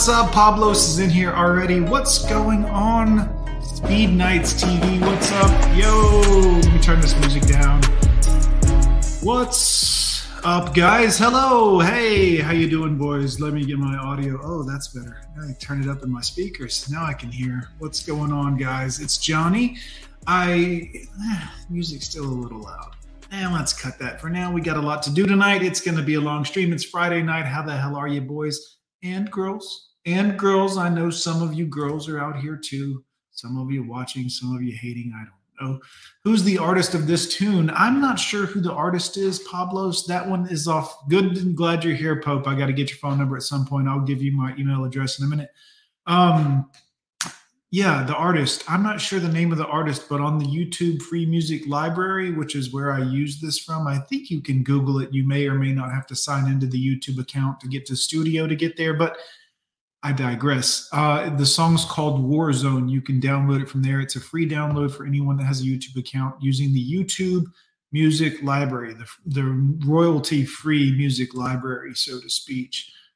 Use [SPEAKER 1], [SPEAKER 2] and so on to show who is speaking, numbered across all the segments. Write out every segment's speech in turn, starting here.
[SPEAKER 1] What's up? Pablos is in here already. What's going on? Speed Nights TV, what's up? Yo, let me turn this music down. What's up, guys? Hello, hey, how you doing, boys? Let me get my audio. Oh, that's better. I turn it up in my speakers. Now I can hear what's going on, guys. It's Johnny. I eh, music's still a little loud. And let's cut that for now. We got a lot to do tonight. It's going to be a long stream. It's Friday night. How the hell are you, boys and girls? And girls, I know some of you girls are out here too. Some of you watching, some of you hating. I don't know. Who's the artist of this tune? I'm not sure who the artist is, Pablos. That one is off. Good and glad you're here, Pope. I got to get your phone number at some point. I'll give you my email address in a minute. Um, yeah, the artist. I'm not sure the name of the artist, but on the YouTube Free Music Library, which is where I use this from, I think you can Google it. You may or may not have to sign into the YouTube account to get to studio to get there, but I digress. Uh, the song's called Warzone. You can download it from there. It's a free download for anyone that has a YouTube account using the YouTube Music Library, the, the royalty free music library, so to speak.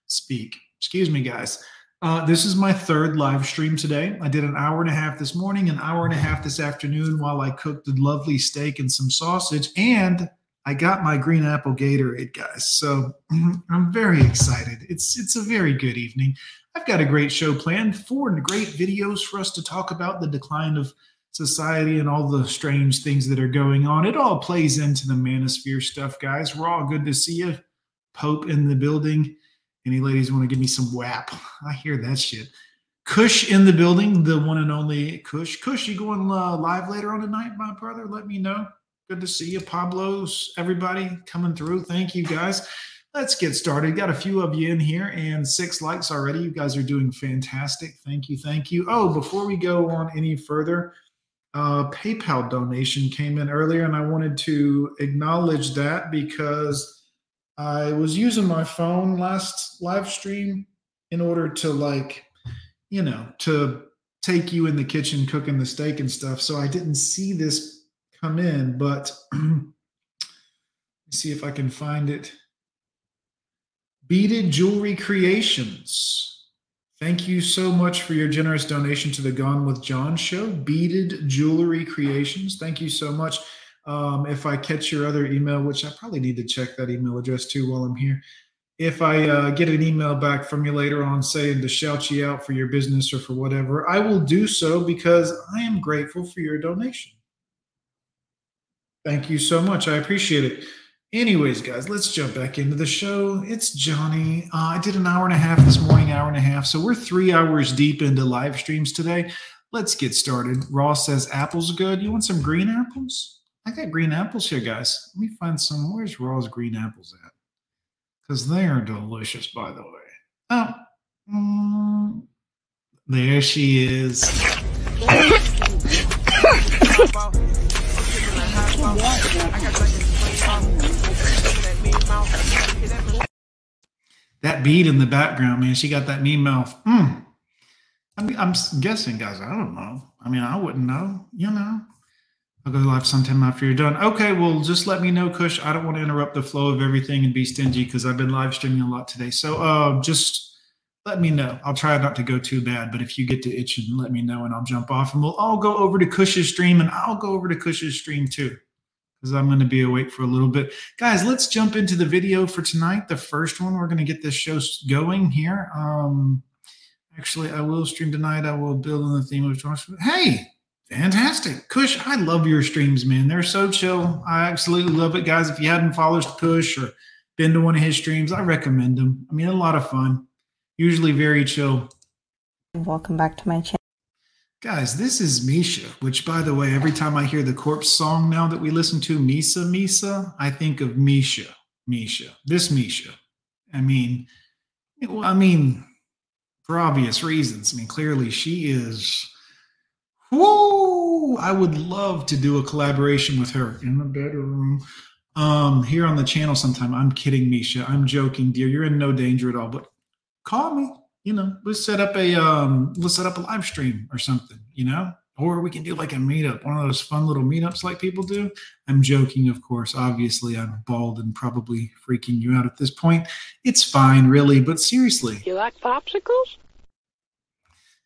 [SPEAKER 1] Speak. Excuse me, guys. Uh, this is my third live stream today. I did an hour and a half this morning, an hour and a half this afternoon while I cooked a lovely steak and some sausage, and I got my green apple Gatorade, guys. So I'm very excited. It's it's a very good evening. I've got a great show planned, four great videos for us to talk about the decline of society and all the strange things that are going on. It all plays into the manosphere stuff, guys. We're all good to see you. Pope in the building. Any ladies want to give me some WAP? I hear that shit. Kush in the building, the one and only Kush. Kush, you going uh, live later on tonight, my brother? Let me know. Good to see you, Pablo's, everybody coming through. Thank you, guys. Let's get started. Got a few of you in here and six likes already. You guys are doing fantastic. Thank you. Thank you. Oh, before we go on any further, uh, PayPal donation came in earlier, and I wanted to acknowledge that because I was using my phone last live stream in order to like, you know, to take you in the kitchen cooking the steak and stuff. So I didn't see this come in, but see if I can find it. Beaded Jewelry Creations. Thank you so much for your generous donation to the Gone with John show. Beaded Jewelry Creations. Thank you so much. Um, if I catch your other email, which I probably need to check that email address too while I'm here. If I uh, get an email back from you later on saying to shout you out for your business or for whatever, I will do so because I am grateful for your donation. Thank you so much. I appreciate it. Anyways, guys, let's jump back into the show. It's Johnny. Uh, I did an hour and a half this morning, hour and a half. So we're three hours deep into live streams today. Let's get started. Ross says apples good. You want some green apples? I got green apples here, guys. Let me find some. Where's Ross green apples at? Because they are delicious, by the way. Oh, mm, there she is. that beat in the background, man. She got that mean mouth. Mm. I mean, I'm guessing, guys. I don't know. I mean, I wouldn't know. You know. I'll go live sometime after you're done. Okay, well, just let me know, Kush. I don't want to interrupt the flow of everything and be stingy because I've been live streaming a lot today. So uh, just let me know. I'll try not to go too bad, but if you get to itching, let me know and I'll jump off and we'll all go over to Kush's stream and I'll go over to Kush's stream too because I'm going to be awake for a little bit. Guys, let's jump into the video for tonight. The first one, we're going to get this show going here. Um, actually, I will stream tonight. I will build on the theme of Joshua. Hey, Fantastic. Kush, I love your streams, man. They're so chill. I absolutely love it, guys. If you hadn't followed Kush or been to one of his streams, I recommend them. I mean, a lot of fun. Usually very chill.
[SPEAKER 2] Welcome back to my channel.
[SPEAKER 1] Guys, this is Misha, which, by the way, every time I hear the Corpse song now that we listen to, Misa, Misa, I think of Misha, Misha, this Misha. I mean, I mean, for obvious reasons. I mean, clearly she is Woo! I would love to do a collaboration with her in the bedroom. Um, here on the channel sometime. I'm kidding, Misha. I'm joking, dear. You're in no danger at all. But call me. You know, let's set up a um, let's set up a live stream or something. You know, Or we can do like a meetup, one of those fun little meetups like people do. I'm joking, of course. Obviously, I'm bald and probably freaking you out at this point. It's fine, really, but seriously.
[SPEAKER 3] You like popsicles?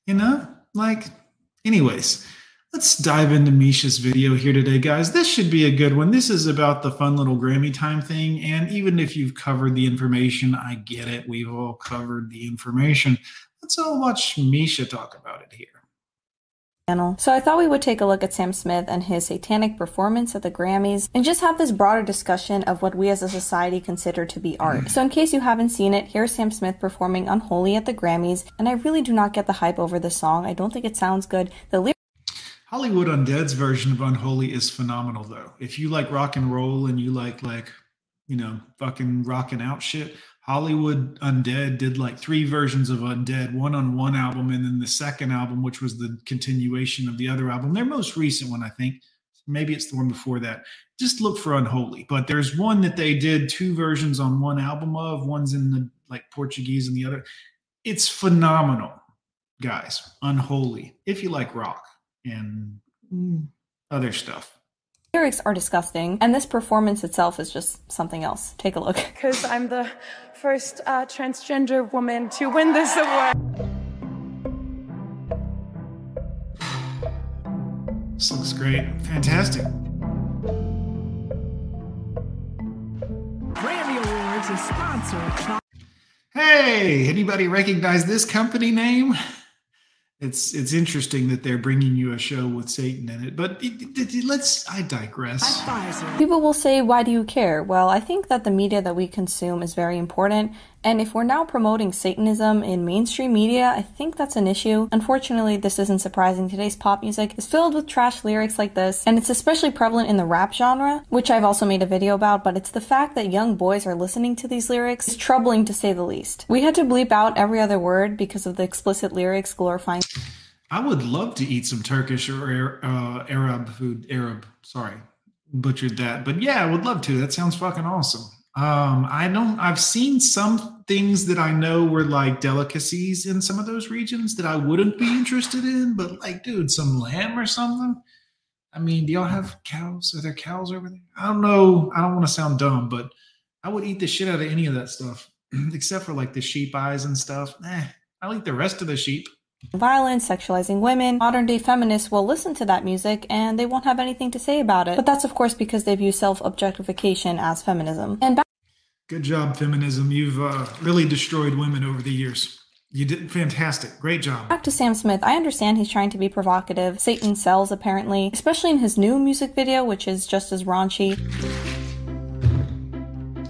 [SPEAKER 1] You know, like, anyways, let's dive into Misha's video here today, guys. This should be a good one. This is about the fun little Grammy time thing. And even if you've covered the information, I get it. We've all covered the information. Let's all watch Misha talk about it here.
[SPEAKER 2] So I thought we would take a look at Sam Smith and his satanic performance at the Grammys and just have this broader discussion of what we as a society consider to be art. So in case you haven't seen it, here's Sam Smith performing Unholy at the Grammys, and I really do not get the hype over the song. I don't think it sounds good. The lyrics
[SPEAKER 1] Hollywood Undead's version of Unholy is phenomenal though. If you like rock and roll and you like like, you know, fucking rocking out shit, Hollywood Undead did like three versions of Undead, one on one album, and then the second album, which was the continuation of the other album. Their most recent one, I think. Maybe it's the one before that. Just look for Unholy. But there's one that they did two versions on one album of. One's in the like Portuguese and the other. It's phenomenal, guys. Unholy. If you like rock and other stuff
[SPEAKER 2] lyrics are disgusting, and this performance itself is just something else. Take a look.
[SPEAKER 4] Because I'm the first uh, transgender woman to win this award.
[SPEAKER 1] This looks great. Fantastic.
[SPEAKER 5] Grammy Awards is sponsored by.
[SPEAKER 1] Hey, anybody recognize this company name? it's it's interesting that they're bringing you a show with Satan in it. But it, it, it, let's I digress.
[SPEAKER 2] People will say, "Why do you care?" Well, I think that the media that we consume is very important, and if we're now promoting Satanism in mainstream media, I think that's an issue. Unfortunately, this isn't surprising. Today's pop music is filled with trash lyrics like this, and it's especially prevalent in the rap genre, which I've also made a video about, but it's the fact that young boys are listening to these lyrics is troubling to say the least. We had to bleep out every other word because of the explicit lyrics glorifying.
[SPEAKER 1] I would love to eat some Turkish or uh, Arab food. Arab, sorry, butchered that. But yeah, I would love to. That sounds fucking awesome. Um, I don't. I've seen some things that I know were like delicacies in some of those regions that I wouldn't be interested in. But like, dude, some lamb or something. I mean, do y'all have cows? Are there cows over there? I don't know. I don't want to sound dumb, but I would eat the shit out of any of that stuff, except for like the sheep eyes and stuff. Eh, I like the rest of the sheep.
[SPEAKER 2] Violence, sexualizing women, modern day feminists will listen to that music and they won't have anything to say about it. But that's of course because they view self objectification as feminism. And
[SPEAKER 1] Good job, feminism. You've uh, really destroyed women over the years. You did fantastic. Great job.
[SPEAKER 2] Back to Sam Smith. I understand he's trying to be provocative. Satan sells, apparently, especially in his new music video, which is just as raunchy.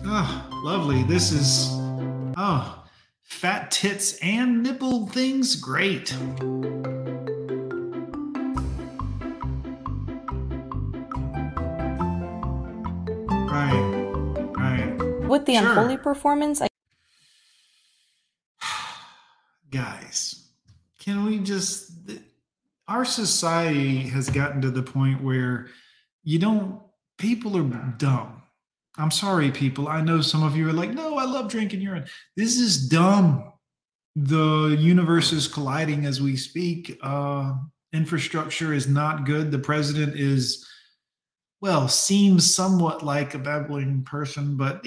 [SPEAKER 1] Oh, lovely. This is. Oh, fat tits and nipple things. Great. Right
[SPEAKER 2] with the sure. unholy performance. I-
[SPEAKER 1] Guys, can we just? Our society has gotten to the point where you don't. People are dumb. I'm sorry, people. I know some of you are like, no, I love drinking urine. This is dumb. The universe is colliding as we speak. Uh, infrastructure is not good. The president is well, seems somewhat like a babbling person, but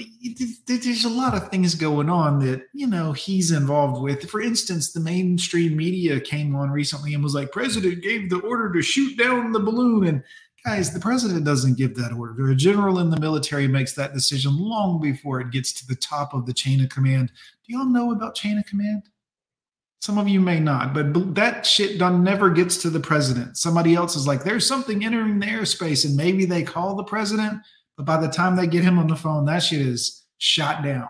[SPEAKER 1] there's a lot of things going on that, you know, he's involved with. For instance, the mainstream media came on recently and was like, President gave the order to shoot down the balloon. And guys, the president doesn't give that order. A general in the military makes that decision long before it gets to the top of the chain of command. Do y'all know about chain of command? Some of you may not, but that shit done never gets to the president. Somebody else is like, there's something entering the airspace, and maybe they call the president, but by the time they get him on the phone, that shit is shot down.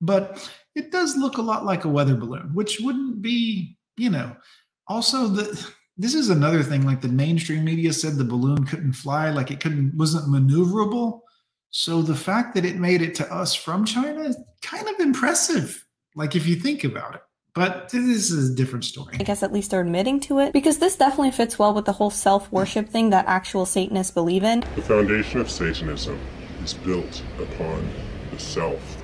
[SPEAKER 1] But it does look a lot like a weather balloon, which wouldn't be, you know. Also, the this is another thing. Like the mainstream media said, the balloon couldn't fly, like it couldn't wasn't maneuverable. So the fact that it made it to us from China is kind of impressive. Like if you think about it. But this is a different story.
[SPEAKER 2] I guess at least they're admitting to it because this definitely fits well with the whole self worship thing that actual Satanists believe in.
[SPEAKER 6] The foundation of Satanism is built upon the self.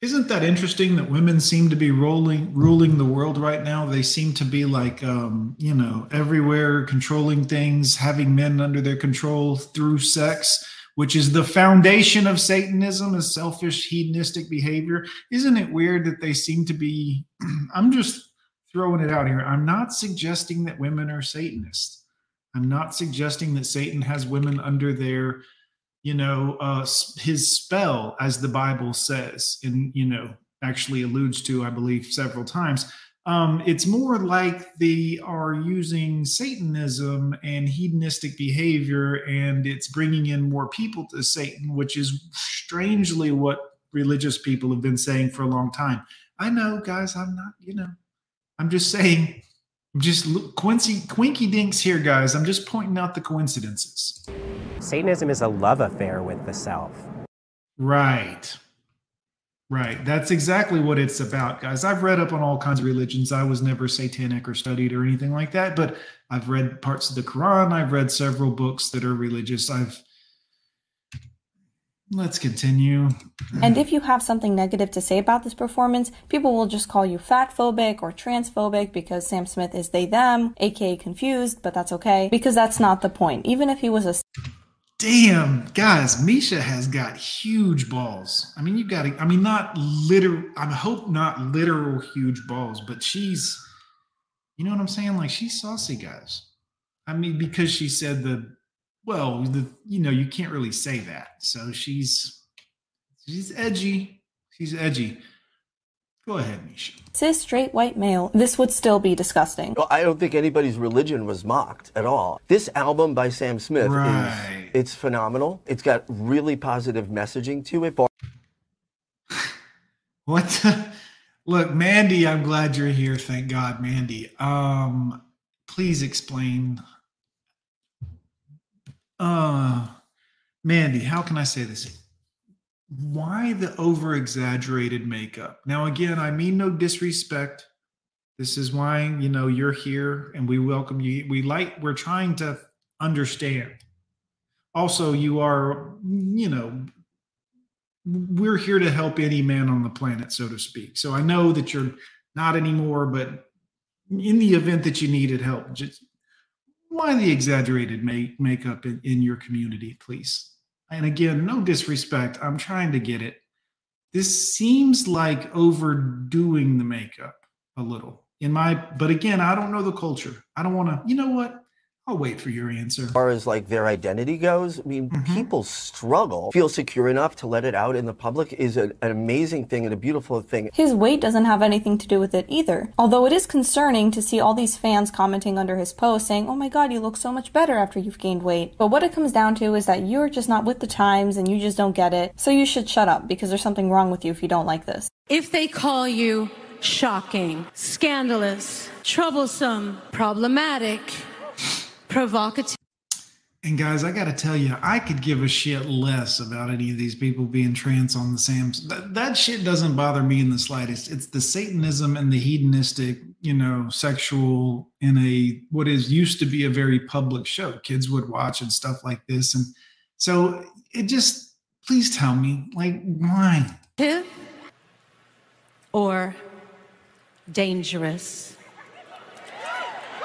[SPEAKER 1] Isn't that interesting that women seem to be rolling, ruling the world right now? They seem to be like, um, you know, everywhere, controlling things, having men under their control through sex, which is the foundation of Satanism, is selfish, hedonistic behavior. Isn't it weird that they seem to be? I'm just throwing it out here. I'm not suggesting that women are Satanists. I'm not suggesting that Satan has women under their you know, uh, his spell, as the Bible says, and, you know, actually alludes to, I believe, several times. Um, it's more like they are using Satanism and hedonistic behavior, and it's bringing in more people to Satan, which is strangely what religious people have been saying for a long time. I know, guys, I'm not, you know, I'm just saying, just Quincy, Quinky Dinks here, guys. I'm just pointing out the coincidences.
[SPEAKER 3] Satanism is a love affair with the self.
[SPEAKER 1] Right. Right. That's exactly what it's about, guys. I've read up on all kinds of religions. I was never satanic or studied or anything like that, but I've read parts of the Quran. I've read several books that are religious. I've Let's continue.
[SPEAKER 2] And if you have something negative to say about this performance, people will just call you fat phobic or transphobic because Sam Smith is they them, aka confused, but that's okay because that's not the point. Even if he was a
[SPEAKER 1] damn guys misha has got huge balls. I mean you got to i mean not literal i hope not literal huge balls but she's you know what i'm saying? Like she's saucy guys. I mean because she said the well the you know you can't really say that. So she's she's edgy. She's edgy Go ahead, Misha.
[SPEAKER 2] Cis straight white male, this would still be disgusting.
[SPEAKER 6] Well, I don't think anybody's religion was mocked at all. This album by Sam Smith right. is it's phenomenal. It's got really positive messaging to it.
[SPEAKER 1] what? Look, Mandy, I'm glad you're here. Thank God, Mandy. Um, please explain. Uh, Mandy, how can I say this? Why the over exaggerated makeup? Now, again, I mean no disrespect. This is why, you know, you're here and we welcome you. We like, we're trying to understand. Also, you are, you know, we're here to help any man on the planet, so to speak. So I know that you're not anymore, but in the event that you needed help, just why the exaggerated make, makeup in, in your community, please? And again, no disrespect, I'm trying to get it. This seems like overdoing the makeup a little in my, but again, I don't know the culture. I don't want to, you know what? I'll wait for your answer.
[SPEAKER 6] As far as like their identity goes, I mean, mm-hmm. people struggle, feel secure enough to let it out in the public is an, an amazing thing and a beautiful thing.
[SPEAKER 2] His weight doesn't have anything to do with it either. Although it is concerning to see all these fans commenting under his post saying, oh my god, you look so much better after you've gained weight. But what it comes down to is that you're just not with the times and you just don't get it. So you should shut up because there's something wrong with you if you don't like this.
[SPEAKER 7] If they call you shocking, scandalous, troublesome, problematic, provocative.
[SPEAKER 1] And guys, I got to tell you, I could give a shit less about any of these people being trans on the Sam's. That, that shit doesn't bother me in the slightest. It's the Satanism and the hedonistic, you know, sexual in a what is used to be a very public show. Kids would watch and stuff like this. And so it just, please tell me, like, why?
[SPEAKER 7] Or dangerous.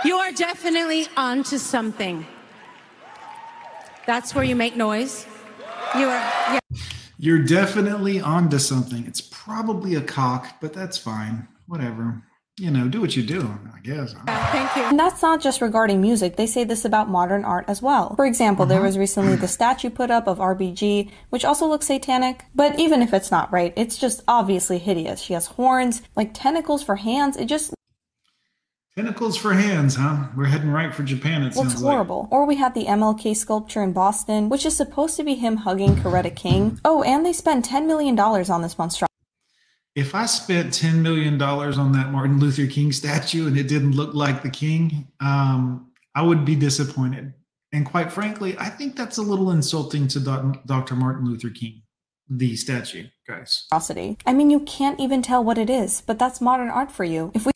[SPEAKER 7] You are definitely onto something. That's where you make noise. You are. Yeah.
[SPEAKER 1] You're definitely onto something. It's probably a cock, but that's fine. Whatever. You know, do what you do, I guess.
[SPEAKER 7] Yeah, thank you.
[SPEAKER 2] And that's not just regarding music. They say this about modern art as well. For example, uh-huh. there was recently the statue put up of RBG, which also looks satanic. But even if it's not right, it's just obviously hideous. She has horns, like tentacles for hands. It just
[SPEAKER 1] Tentacles for hands, huh? We're heading right for Japan, it
[SPEAKER 2] Looks
[SPEAKER 1] sounds
[SPEAKER 2] horrible.
[SPEAKER 1] Like.
[SPEAKER 2] Or we had the MLK sculpture in Boston, which is supposed to be him hugging Coretta King. Oh, and they spent $10 million on this monstrosity.
[SPEAKER 1] If I spent $10 million on that Martin Luther King statue and it didn't look like the king, um, I would be disappointed. And quite frankly, I think that's a little insulting to Dr. Martin Luther King, the statue, guys.
[SPEAKER 2] I mean, you can't even tell what it is, but that's modern art for you. If we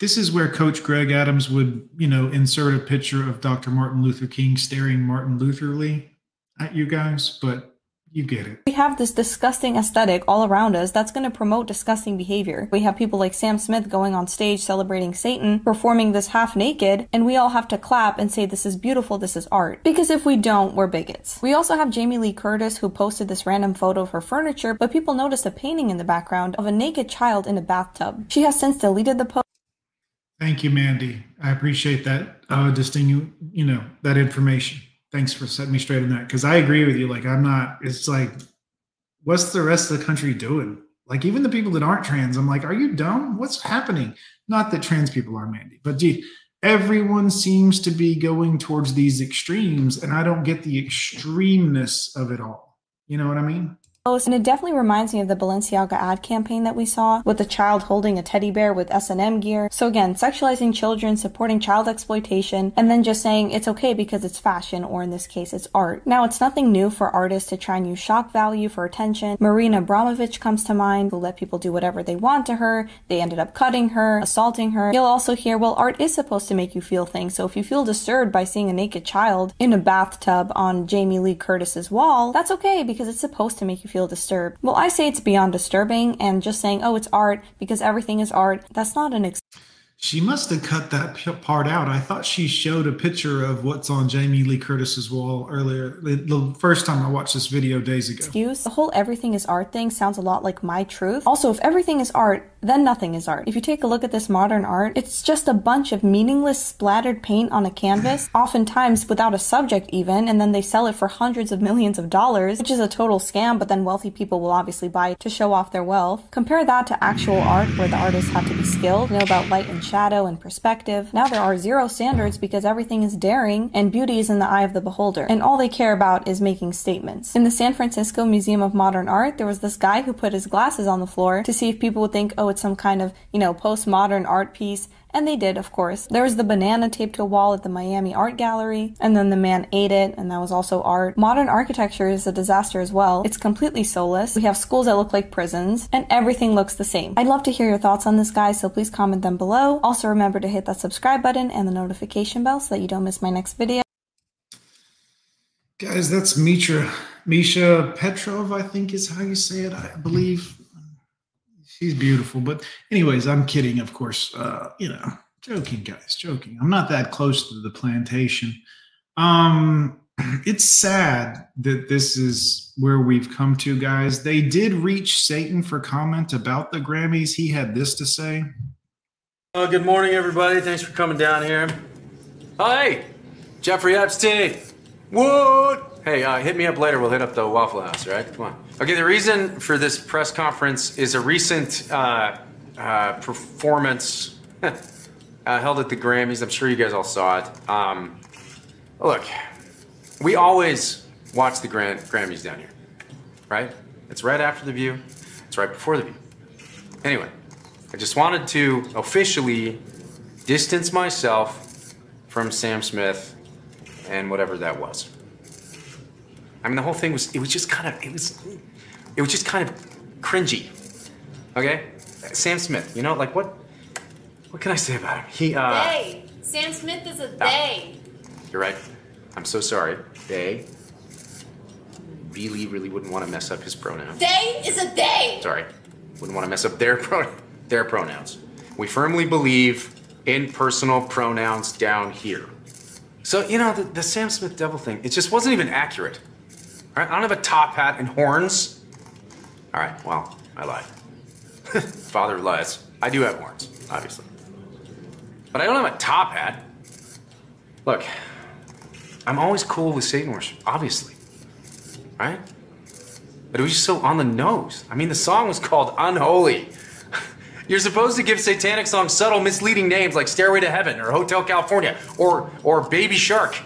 [SPEAKER 1] this is where Coach Greg Adams would, you know, insert a picture of Dr. Martin Luther King staring Martin Lutherly at you guys. But you get it.
[SPEAKER 2] We have this disgusting aesthetic all around us that's going to promote disgusting behavior. We have people like Sam Smith going on stage celebrating Satan, performing this half naked, and we all have to clap and say this is beautiful, this is art. Because if we don't, we're bigots. We also have Jamie Lee Curtis who posted this random photo of her furniture, but people noticed a painting in the background of a naked child in a bathtub. She has since deleted the post.
[SPEAKER 1] Thank you, Mandy. I appreciate that uh, distingu- you know, that information thanks for setting me straight on that because I agree with you. Like, I'm not, it's like, what's the rest of the country doing? Like, even the people that aren't trans, I'm like, are you dumb? What's happening? Not that trans people are Mandy, but gee, everyone seems to be going towards these extremes, and I don't get the extremeness of it all. You know what I mean?
[SPEAKER 2] And it definitely reminds me of the Balenciaga ad campaign that we saw with the child holding a teddy bear with S&M gear. So again, sexualizing children, supporting child exploitation, and then just saying it's okay because it's fashion or in this case it's art. Now it's nothing new for artists to try and use shock value for attention. Marina Abramović comes to mind, who let people do whatever they want to her. They ended up cutting her, assaulting her. You'll also hear, well, art is supposed to make you feel things. So if you feel disturbed by seeing a naked child in a bathtub on Jamie Lee Curtis's wall, that's okay because it's supposed to make you feel feel disturbed. Well, I say it's beyond disturbing, and just saying, oh, it's art because everything is art, that's not an excuse.
[SPEAKER 1] She must have cut that part out. I thought she showed a picture of what's on Jamie Lee Curtis's wall earlier. The first time I watched this video days ago.
[SPEAKER 2] Excuse? The whole everything is art thing sounds a lot like my truth. Also, if everything is art, then nothing is art. If you take a look at this modern art, it's just a bunch of meaningless splattered paint on a canvas, oftentimes without a subject even, and then they sell it for hundreds of millions of dollars, which is a total scam, but then wealthy people will obviously buy it to show off their wealth. Compare that to actual art where the artists had to be skilled, know about light and shadow and perspective. Now there are zero standards because everything is daring and beauty is in the eye of the beholder, and all they care about is making statements. In the San Francisco Museum of Modern Art, there was this guy who put his glasses on the floor to see if people would think, oh, it's some kind of, you know, postmodern art piece and they did, of course. There was the banana taped to a wall at the Miami Art Gallery, and then the man ate it, and that was also art. Modern architecture is a disaster as well. It's completely soulless. We have schools that look like prisons, and everything looks the same. I'd love to hear your thoughts on this, guys, so please comment them below. Also, remember to hit that subscribe button and the notification bell so that you don't miss my next video.
[SPEAKER 1] Guys, that's Mitra. Misha Petrov, I think is how you say it, I believe she's beautiful. But anyways, I'm kidding, of course. Uh, you know, joking, guys, joking. I'm not that close to the plantation. Um, it's sad that this is where we've come to, guys. They did reach Satan for comment about the Grammys. He had this to say.
[SPEAKER 8] Uh, good morning, everybody. Thanks for coming down here. Hi, Jeffrey Epstein. What? Hey, uh, hit me up later. We'll hit up the Waffle House, right? Come on. Okay, the reason for this press conference is a recent uh, uh, performance uh, held at the Grammys. I'm sure you guys all saw it. Um, look, we always watch the Gram- Grammys down here, right? It's right after the view, it's right before the view. Anyway, I just wanted to officially distance myself from Sam Smith and whatever that was. I mean, the whole thing was, it was just kind of, it was, it was just kind of cringy. Okay? Sam Smith, you know, like what, what can I say about him? He, uh.
[SPEAKER 9] They. Sam Smith is a they.
[SPEAKER 8] You're right. I'm so sorry. They really, really wouldn't want to mess up his pronouns.
[SPEAKER 9] They is a they.
[SPEAKER 8] Sorry. Wouldn't want to mess up their pro- their pronouns. We firmly believe in personal pronouns down here. So, you know, the, the Sam Smith devil thing, it just wasn't even accurate. I don't have a top hat and horns. All right, well, I lied. Father lies. I do have horns, obviously. But I don't have a top hat. Look, I'm always cool with Satan worship, obviously. Right? But it was just so on the nose. I mean, the song was called Unholy. You're supposed to give satanic songs subtle, misleading names like Stairway to Heaven or Hotel California or, or Baby Shark.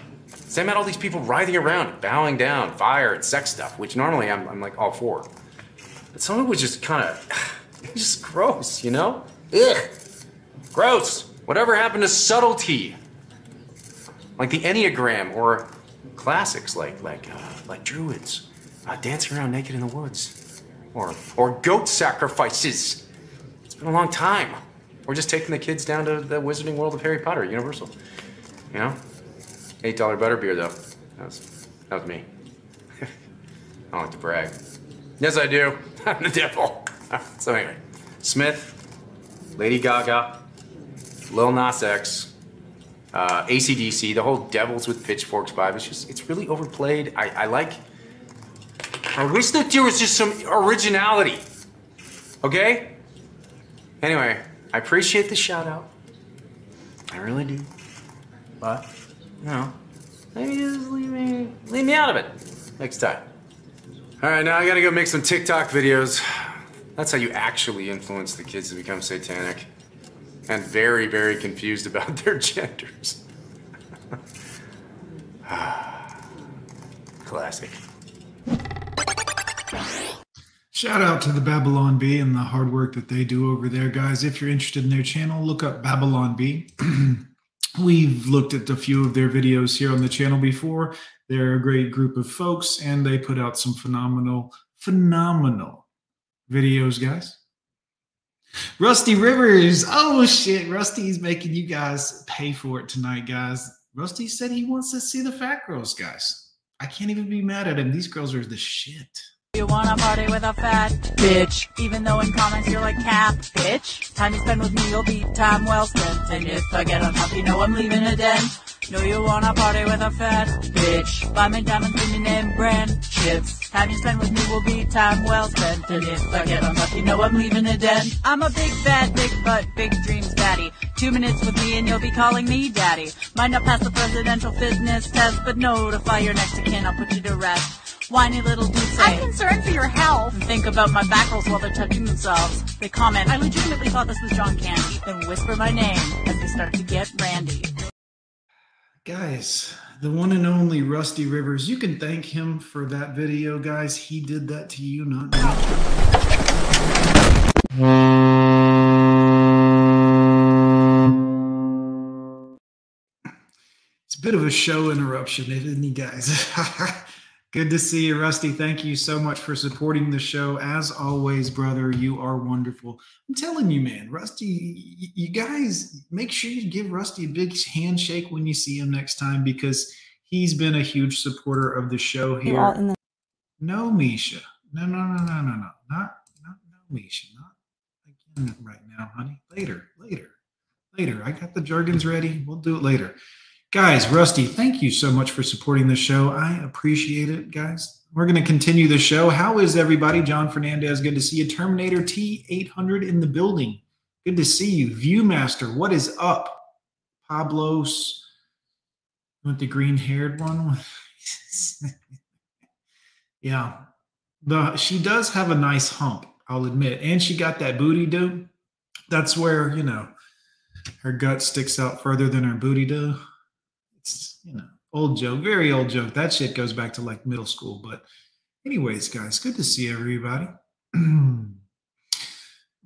[SPEAKER 8] Sam had all these people writhing around, bowing down, fire and sex stuff, which normally I'm, I'm like all for. But some of it was just kind of, just gross, you know? Ugh, gross. Whatever happened to subtlety? Like the Enneagram or classics like like uh, like druids uh, dancing around naked in the woods, or or goat sacrifices. It's been a long time. We're just taking the kids down to the Wizarding World of Harry Potter, Universal. You know? $8 butterbeer, though. That was, that was me. I don't like to brag. Yes, I do. I'm the devil. so anyway, Smith, Lady Gaga, Lil Nas X, uh, ACDC, the whole Devils with Pitchforks vibe. It's just, it's really overplayed. I, I like. I wish that there was just some originality. Okay? Anyway, I appreciate the shout out. I really do. But, you know, maybe just leave me, leave me out of it next time. All right, now I gotta go make some TikTok videos. That's how you actually influence the kids to become satanic and very, very confused about their genders. Classic.
[SPEAKER 1] Shout out to the Babylon Bee and the hard work that they do over there, guys. If you're interested in their channel, look up Babylon Bee. We've looked at a few of their videos here on the channel before. They're a great group of folks, and they put out some phenomenal, phenomenal videos, guys. Rusty Rivers. Oh shit, Rusty's making you guys pay for it tonight, guys. Rusty said he wants to see the fat girls, guys. I can't even be mad at him. These girls are the shit.
[SPEAKER 10] You wanna party with a fat bitch, even though in comments you're like cap bitch. Time you spend with me, you'll be time well spent. And if I get unhappy, know I'm leaving a dent. Know you wanna party with a fat bitch. Buy me diamonds in your name brand chips. Time you spend with me will be time well spent. And if I get unlucky, know I'm leaving a dent. I'm a big fat, big butt, big dreams daddy. Two minutes with me and you'll be calling me daddy. Might not pass the presidential fitness test, but notify your next of kin, I'll put you to rest. Whiny little dude
[SPEAKER 11] I'm concerned for your health.
[SPEAKER 10] And think about my back rolls while they're touching themselves. They comment, I legitimately thought this was John Candy. Then whisper my name as they start to get randy.
[SPEAKER 1] Guys, the one and only Rusty Rivers, you can thank him for that video, guys. He did that to you, not me. It's a bit of a show interruption, isn't he, guys? Good to see you, Rusty. Thank you so much for supporting the show. As always, brother, you are wonderful. I'm telling you, man, Rusty, you guys make sure you give Rusty a big handshake when you see him next time because he's been a huge supporter of the show here. The- no, Misha. No, no, no, no, no, no. Not, not, no, Misha. Not again right now, honey. Later, later, later. I got the jargons ready. We'll do it later. Guys, Rusty, thank you so much for supporting the show. I appreciate it, guys. We're going to continue the show. How is everybody? John Fernandez, good to see you. Terminator T800 in the building. Good to see you. Viewmaster, what is up? Pablos, with the green haired one. yeah. The, she does have a nice hump, I'll admit. And she got that booty do. That's where, you know, her gut sticks out further than her booty do old joke, very old joke. That shit goes back to like middle school. But anyways, guys, good to see everybody.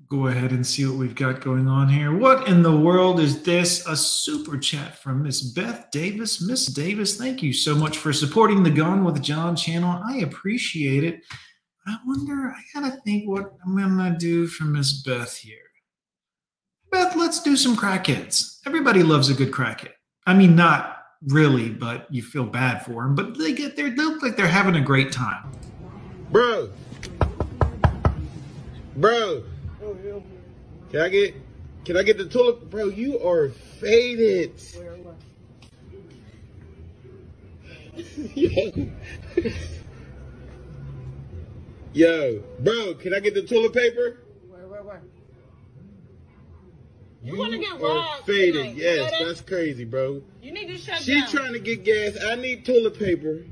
[SPEAKER 1] Go ahead and see what we've got going on here. What in the world is this? A super chat from Miss Beth Davis. Miss Davis, thank you so much for supporting the Gone with John channel. I appreciate it. I wonder, I gotta think what I'm gonna do for Miss Beth here. Beth, let's do some crackheads. Everybody loves a good crackhead. I mean, not really, but you feel bad for them. But they get there, they look like they're having a great time.
[SPEAKER 12] Bro. Bro. Can I get can I get the toilet? Bro, you are faded. Yo. Yo, bro, can I get the toilet paper?
[SPEAKER 11] Where, where, where?
[SPEAKER 12] You,
[SPEAKER 11] you want to get robbed?
[SPEAKER 12] Faded.
[SPEAKER 11] Tonight.
[SPEAKER 12] Yes, that's crazy, bro.
[SPEAKER 11] You need to shut
[SPEAKER 12] She's
[SPEAKER 11] down.
[SPEAKER 12] trying to get gas. I need toilet paper.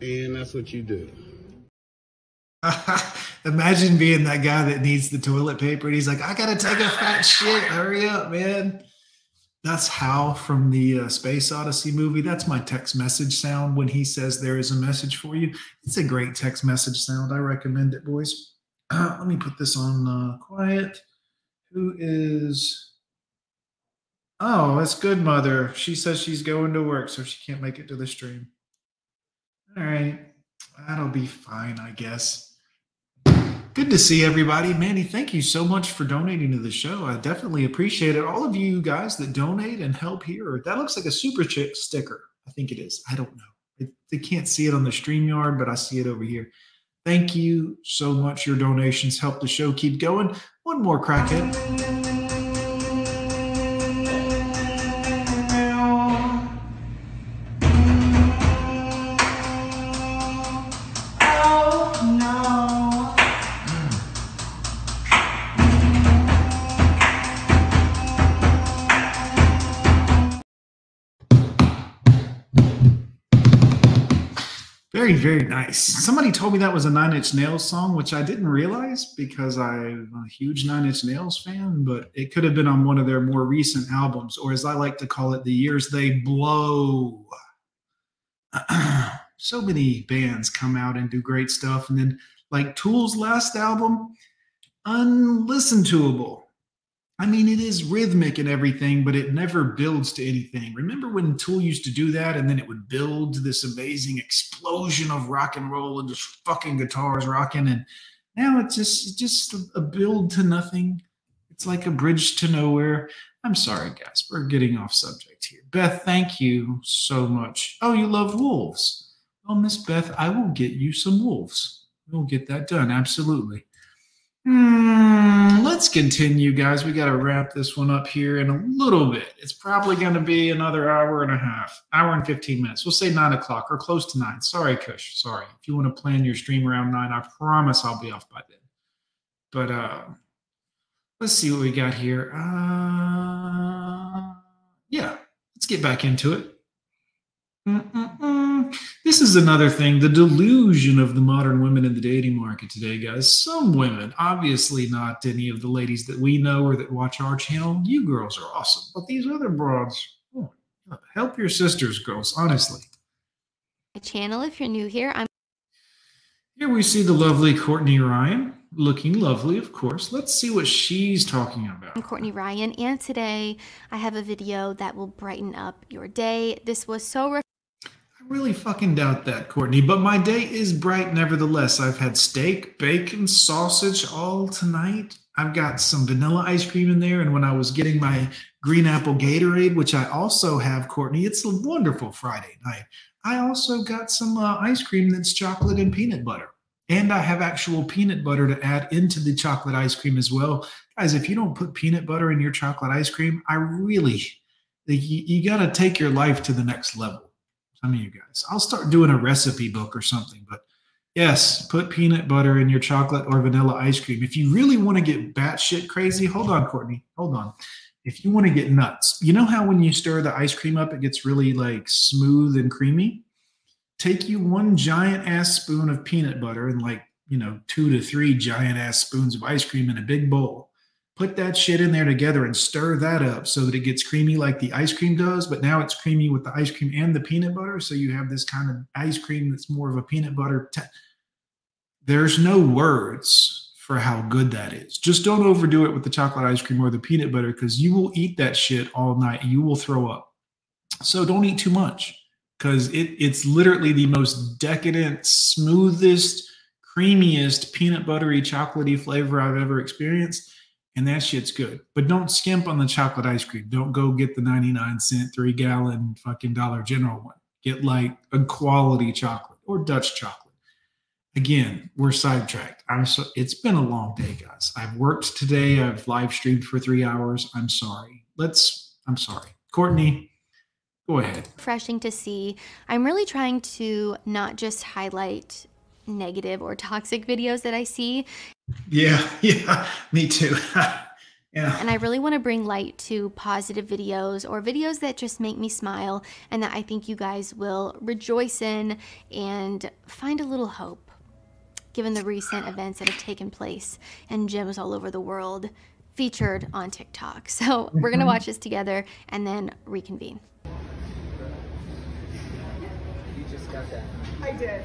[SPEAKER 12] And that's what you do.
[SPEAKER 1] Imagine being that guy that needs the toilet paper and he's like, I gotta take a fat shit. Hurry up, man. That's Hal from the uh, Space Odyssey movie. That's my text message sound when he says there is a message for you. It's a great text message sound. I recommend it, boys. Uh, let me put this on uh, quiet. Who is. Oh, that's good, mother. She says she's going to work, so she can't make it to the stream. All right. That'll be fine, I guess. Good to see everybody. Manny, thank you so much for donating to the show. I definitely appreciate it. All of you guys that donate and help here. That looks like a super sticker. I think it is. I don't know. They can't see it on the StreamYard, but I see it over here. Thank you so much. Your donations help the show keep going. One more crackhead. Very, nice. Somebody told me that was a Nine Inch Nails song, which I didn't realize because I'm a huge Nine Inch Nails fan, but it could have been on one of their more recent albums, or as I like to call it, the years they blow. so many bands come out and do great stuff. And then, like Tool's last album, unlistened toable. I mean, it is rhythmic and everything, but it never builds to anything. Remember when Tool used to do that and then it would build to this amazing explosion of rock and roll and just fucking guitars rocking? And now it's just, just a build to nothing. It's like a bridge to nowhere. I'm sorry, guys. We're getting off subject here. Beth, thank you so much. Oh, you love wolves. Well, Miss Beth, I will get you some wolves. We'll get that done. Absolutely. Hmm, let's continue, guys. We got to wrap this one up here in a little bit. It's probably going to be another hour and a half, hour and 15 minutes. We'll say nine o'clock or close to nine. Sorry, Kush. Sorry. If you want to plan your stream around nine, I promise I'll be off by then. But uh, let's see what we got here. Uh, yeah, let's get back into it. Mm-mm-mm. This is another thing the delusion of the modern women in the dating market today, guys. Some women, obviously not any of the ladies that we know or that watch our channel, you girls are awesome. But these other broads, oh, help your sisters, girls, honestly.
[SPEAKER 13] My channel, if you're new here, I'm.
[SPEAKER 1] Here we see the lovely Courtney Ryan, looking lovely, of course. Let's see what she's talking about.
[SPEAKER 13] I'm Courtney Ryan, and today I have a video that will brighten up your day. This was so
[SPEAKER 1] really fucking doubt that, Courtney, but my day is bright nevertheless. I've had steak, bacon, sausage all tonight. I've got some vanilla ice cream in there. And when I was getting my green apple Gatorade, which I also have, Courtney, it's a wonderful Friday night. I also got some uh, ice cream that's chocolate and peanut butter. And I have actual peanut butter to add into the chocolate ice cream as well. Guys, if you don't put peanut butter in your chocolate ice cream, I really, you, you got to take your life to the next level some of you guys. I'll start doing a recipe book or something. But yes, put peanut butter in your chocolate or vanilla ice cream. If you really want to get batshit crazy, hold on, Courtney, hold on. If you want to get nuts, you know how when you stir the ice cream up, it gets really like smooth and creamy? Take you one giant ass spoon of peanut butter and like, you know, two to three giant ass spoons of ice cream in a big bowl put that shit in there together and stir that up so that it gets creamy like the ice cream does, but now it's creamy with the ice cream and the peanut butter. So you have this kind of ice cream that's more of a peanut butter. Te- There's no words for how good that is. Just don't overdo it with the chocolate ice cream or the peanut butter because you will eat that shit all night. You will throw up. So don't eat too much because it, it's literally the most decadent, smoothest, creamiest, peanut buttery, chocolatey flavor I've ever experienced and that shit's good. But don't skimp on the chocolate ice cream. Don't go get the 99 cent, three gallon fucking Dollar General one. Get like a quality chocolate or Dutch chocolate. Again, we're sidetracked. I'm so it's been a long day, guys. I've worked today. I've live streamed for three hours. I'm sorry. Let's, I'm sorry. Courtney, go ahead.
[SPEAKER 13] Refreshing to see. I'm really trying to not just highlight negative or toxic videos that I see.
[SPEAKER 1] Yeah, yeah, me too.
[SPEAKER 13] yeah. And I really want to bring light to positive videos or videos that just make me smile and that I think you guys will rejoice in and find a little hope given the recent events that have taken place in gyms all over the world featured on TikTok. So, we're going to mm-hmm. watch this together and then reconvene.
[SPEAKER 14] You just got that.
[SPEAKER 15] I did.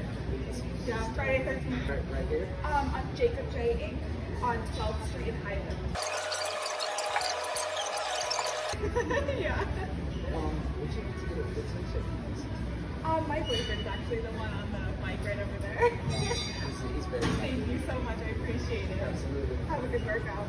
[SPEAKER 15] Yeah, Friday 13th. Right, right here? Um, on Jacob J. Inc. on 12th Street in Hyden. yeah. Um, would you like to get a fit check? Um, my boyfriend's actually the one on the mic right over there. Thank you so much. I appreciate it. Absolutely. Have a good workout.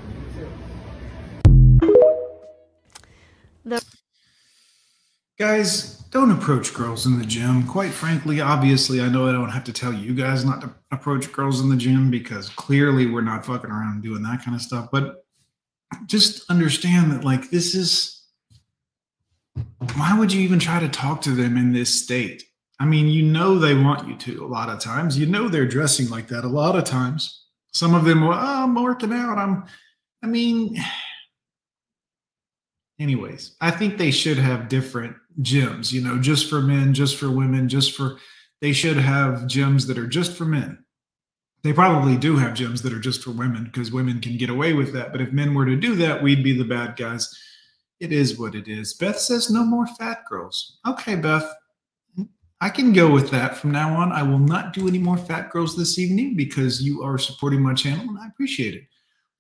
[SPEAKER 1] Guys, don't approach girls in the gym. Quite frankly, obviously, I know I don't have to tell you guys not to approach girls in the gym because clearly we're not fucking around doing that kind of stuff. But just understand that, like, this is why would you even try to talk to them in this state? I mean, you know they want you to a lot of times. You know they're dressing like that a lot of times. Some of them, well, oh, I'm working out. I'm, I mean, anyways, I think they should have different gyms, you know, just for men, just for women, just for, they should have gyms that are just for men. They probably do have gyms that are just for women because women can get away with that. But if men were to do that, we'd be the bad guys. It is what it is. Beth says no more fat girls. Okay, Beth. I can go with that from now on. I will not do any more fat girls this evening because you are supporting my channel and I appreciate it.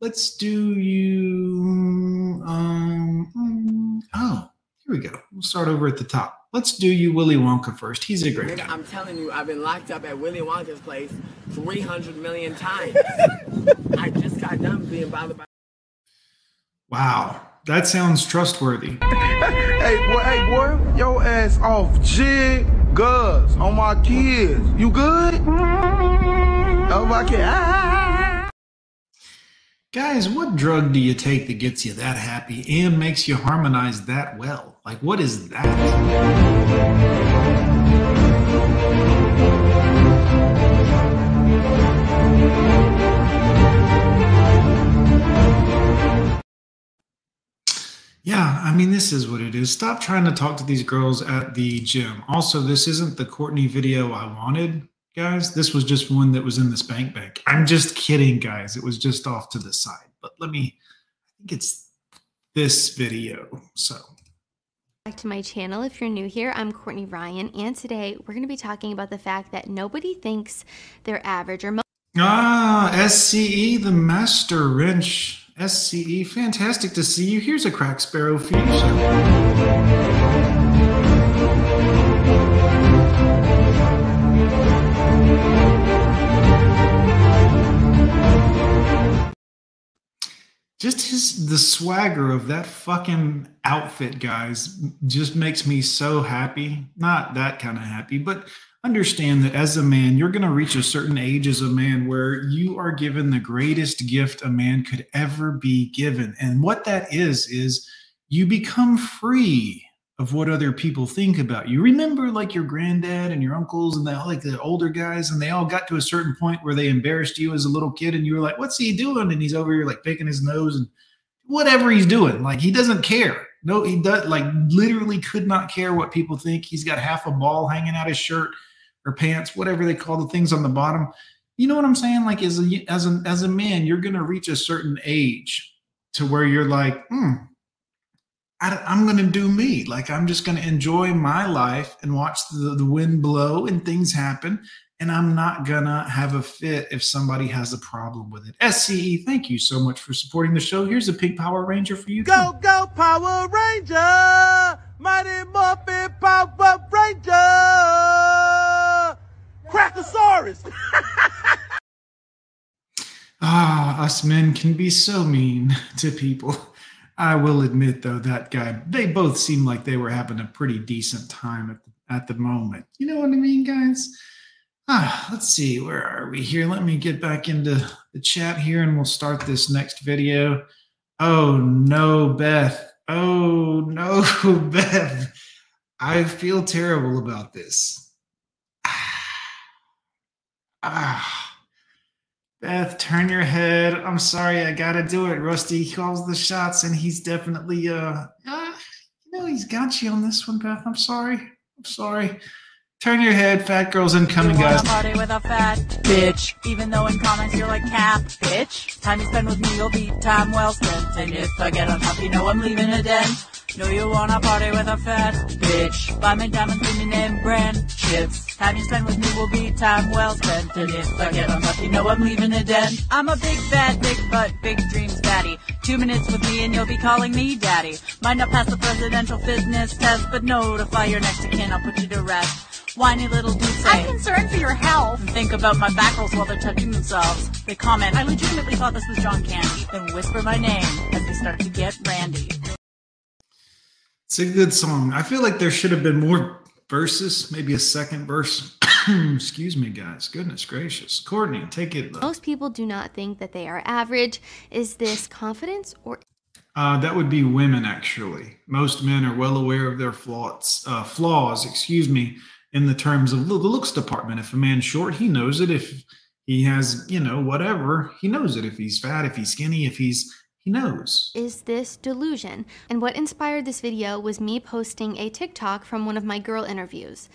[SPEAKER 1] Let's do you. Um, oh, here we go. We'll start over at the top. Let's do you Willy Wonka first. He's a great guy.
[SPEAKER 16] I'm telling you, I've been locked up at Willy Wonka's place 300 million times. I just got done being bothered by.
[SPEAKER 1] Wow, that sounds trustworthy.
[SPEAKER 12] hey, boy, hey, boy, your ass off jig guns on my kids. You good? Oh, my kid.
[SPEAKER 1] Guys, what drug do you take that gets you that happy and makes you harmonize that well? Like, what is that? Yeah, I mean, this is what it is. Stop trying to talk to these girls at the gym. Also, this isn't the Courtney video I wanted, guys. This was just one that was in the spank bank. I'm just kidding, guys. It was just off to the side. But let me, I think it's this video. So.
[SPEAKER 13] Back to my channel. If you're new here, I'm Courtney Ryan, and today we're going to be talking about the fact that nobody thinks they're average or.
[SPEAKER 1] Ah, SCE, the master wrench. SCE, fantastic to see you. Here's a crack sparrow Just his the swagger of that fucking outfit, guys, just makes me so happy. Not that kind of happy, but understand that as a man, you're going to reach a certain age as a man where you are given the greatest gift a man could ever be given. And what that is, is you become free of what other people think about you. Remember, like your granddad and your uncles and the, like the older guys, and they all got to a certain point where they embarrassed you as a little kid, and you were like, What's he doing? And he's over here like picking his nose and whatever he's doing. Like he doesn't care. No, he does like literally could not care what people think. He's got half a ball hanging out his shirt or pants, whatever they call the things on the bottom. You know what I'm saying? Like as a as a as a man, you're gonna reach a certain age to where you're like, hmm, I, am gonna do me. Like I'm just gonna enjoy my life and watch the, the wind blow and things happen. And I'm not gonna have a fit if somebody has a problem with it. SCE, thank you so much for supporting the show. Here's a pink Power Ranger for you.
[SPEAKER 12] Go, go, Power Ranger! Mighty Morphin Power Ranger! Crackosaurus!
[SPEAKER 1] ah, us men can be so mean to people. I will admit, though, that guy, they both seem like they were having a pretty decent time at the, at the moment. You know what I mean, guys? Ah, let's see, where are we here? Let me get back into the chat here and we'll start this next video. Oh, no, Beth. Oh, no, Beth. I feel terrible about this. Ah. Beth, turn your head. I'm sorry, I gotta do it. Rusty calls the shots, and he's definitely uh, uh you know, he's got you on this one, Beth. I'm sorry. I'm sorry. Turn your head, fat girls incoming,
[SPEAKER 10] you
[SPEAKER 1] guys.
[SPEAKER 10] Party with a fat bitch, even though in comments you're like cap bitch. Time you spend with me, you'll be time well spent. And if I get unhappy, know I'm leaving a dent. Know you wanna party with a fat bitch. Buy me diamond premium name brand chips. Time you spend with me will be time well spent. And if I get unlucky, know I'm leaving a dent. I'm a big fat, big butt, big dreams daddy. Two minutes with me and you'll be calling me daddy. Might not pass the presidential fitness test, but notify your next of kin, I'll put you to rest. Whiny little dudes
[SPEAKER 11] I'm concerned for your health.
[SPEAKER 10] Think about my back rolls while they're touching themselves. They comment, I legitimately thought this was John Candy. Then whisper my name as we start to get randy.
[SPEAKER 1] It's a good song. I feel like there should have been more verses, maybe a second verse. Excuse me, guys. Goodness gracious. Courtney, take it.
[SPEAKER 13] Most people do not think that they are average. Is this confidence or
[SPEAKER 1] uh, that would be women, actually. Most men are well aware of their flaws. Uh, flaws, excuse me, in the terms of the looks department. If a man's short, he knows it. If he has, you know, whatever, he knows it. If he's fat, if he's skinny, if he's he knows.
[SPEAKER 13] Is this delusion? And what inspired this video was me posting a TikTok from one of my girl interviews.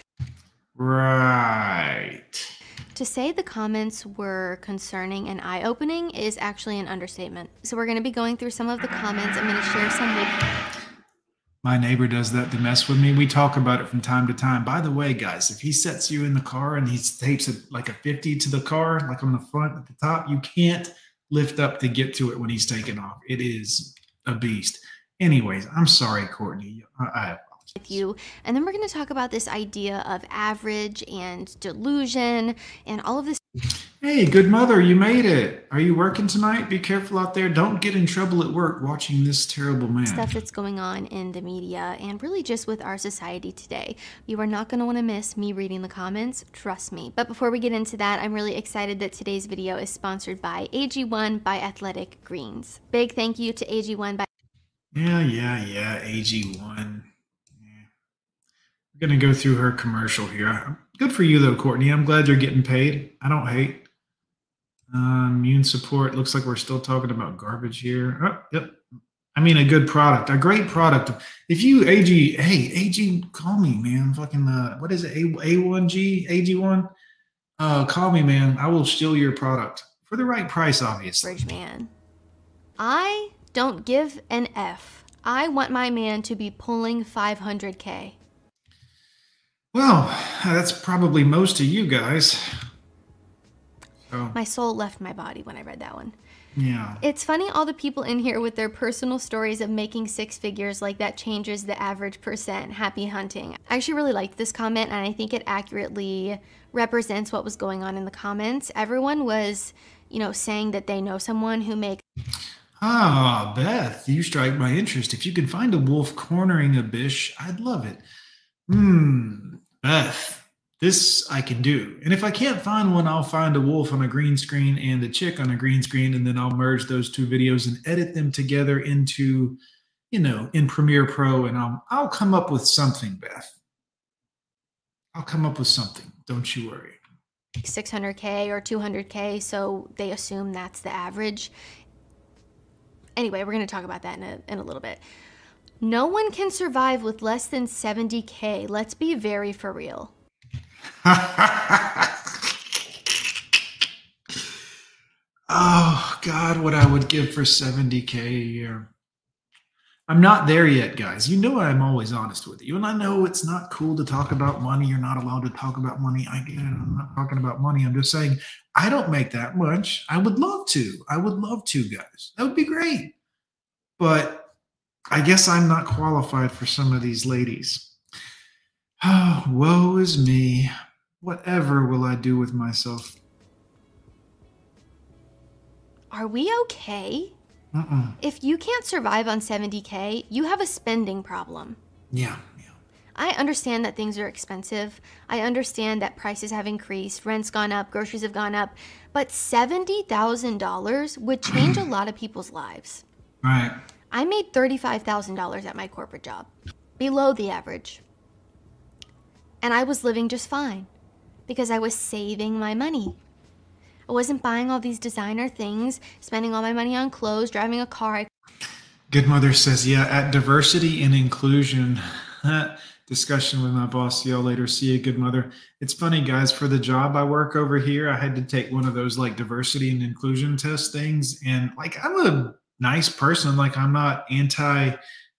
[SPEAKER 1] Right.
[SPEAKER 13] To say the comments were concerning and eye opening is actually an understatement. So, we're going to be going through some of the comments. I'm going to share some with
[SPEAKER 1] my neighbor does that to mess with me. We talk about it from time to time. By the way, guys, if he sets you in the car and he tapes it like a 50 to the car, like on the front at the top, you can't lift up to get to it when he's taking off. It is a beast. Anyways, I'm sorry, Courtney. I
[SPEAKER 13] with you. And then we're going to talk about this idea of average and delusion and all of this.
[SPEAKER 1] Hey, good mother, you made it. Are you working tonight? Be careful out there. Don't get in trouble at work watching this terrible man.
[SPEAKER 13] Stuff that's going on in the media and really just with our society today. You are not going to want to miss me reading the comments, trust me. But before we get into that, I'm really excited that today's video is sponsored by AG1 by Athletic Greens. Big thank you to AG1 by
[SPEAKER 1] Yeah, yeah, yeah, AG1 going to go through her commercial here. Good for you, though, Courtney. I'm glad you're getting paid. I don't hate. Uh, immune support. Looks like we're still talking about garbage here. Oh, yep. I mean, a good product, a great product. If you AG, hey, AG, call me, man. Fucking, uh, what is it? A A1G, AG1? Uh, call me, man. I will steal your product for the right price, obviously.
[SPEAKER 13] Bridge man. I don't give an F. I want my man to be pulling 500K.
[SPEAKER 1] Well, that's probably most of you guys.
[SPEAKER 13] Oh. My soul left my body when I read that one.
[SPEAKER 1] Yeah.
[SPEAKER 13] It's funny all the people in here with their personal stories of making six figures like that changes the average percent. Happy hunting. I actually really liked this comment and I think it accurately represents what was going on in the comments. Everyone was, you know, saying that they know someone who makes
[SPEAKER 1] Ah, Beth, you strike my interest. If you can find a wolf cornering a bish, I'd love it. Hmm, Beth, this I can do. And if I can't find one, I'll find a wolf on a green screen and a chick on a green screen, and then I'll merge those two videos and edit them together into, you know, in Premiere Pro, and I'll I'll come up with something, Beth. I'll come up with something. Don't you worry.
[SPEAKER 13] 600k or 200k, so they assume that's the average. Anyway, we're going to talk about that in a, in a little bit. No one can survive with less than 70k. Let's be very for real.
[SPEAKER 1] oh, God, what I would give for 70k a year. I'm not there yet, guys. You know I'm always honest with you. And I know it's not cool to talk about money. You're not allowed to talk about money. I, I'm not talking about money. I'm just saying I don't make that much. I would love to. I would love to, guys. That would be great. But I guess I'm not qualified for some of these ladies. Oh, woe is me. Whatever will I do with myself?
[SPEAKER 13] Are we okay?
[SPEAKER 1] Uh-uh.
[SPEAKER 13] If you can't survive on 70K, you have a spending problem.
[SPEAKER 1] Yeah,
[SPEAKER 13] yeah. I understand that things are expensive. I understand that prices have increased, rent's gone up, groceries have gone up, but $70,000 would change a lot of people's lives.
[SPEAKER 1] Right.
[SPEAKER 13] I made $35,000 at my corporate job, below the average. And I was living just fine because I was saving my money. I wasn't buying all these designer things, spending all my money on clothes, driving a car.
[SPEAKER 1] Good Mother says, yeah, at diversity and inclusion discussion with my boss. See y'all later. See you, Good Mother. It's funny, guys, for the job I work over here, I had to take one of those like diversity and inclusion test things. And like, I'm a nice person. Like I'm not anti,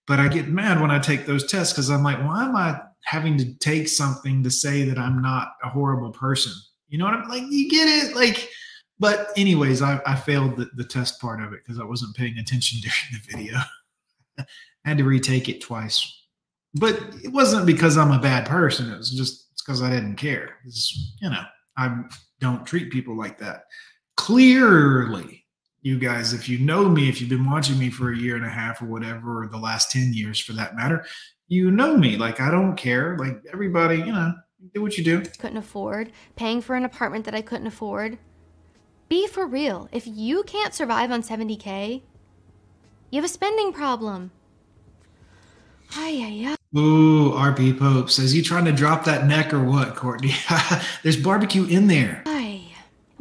[SPEAKER 1] but I get mad when I take those tests because I'm like, why am I having to take something to say that I'm not a horrible person? You know what I'm like? You get it? Like, but anyways, I, I failed the, the test part of it because I wasn't paying attention during the video. I had to retake it twice. But it wasn't because I'm a bad person. It was just because I didn't care. It's, you know, I don't treat people like that. Clearly, you guys, if you know me, if you've been watching me for a year and a half or whatever, or the last 10 years for that matter, you know me. Like I don't care. Like everybody, you know, do what you do.
[SPEAKER 13] Couldn't afford, paying for an apartment that I couldn't afford. Be for real. If you can't survive on 70K, you have a spending problem. Ay, ay, ay.
[SPEAKER 1] Ooh, RP Pope says, you trying to drop that neck or what, Courtney? There's barbecue in there.
[SPEAKER 13] Ay.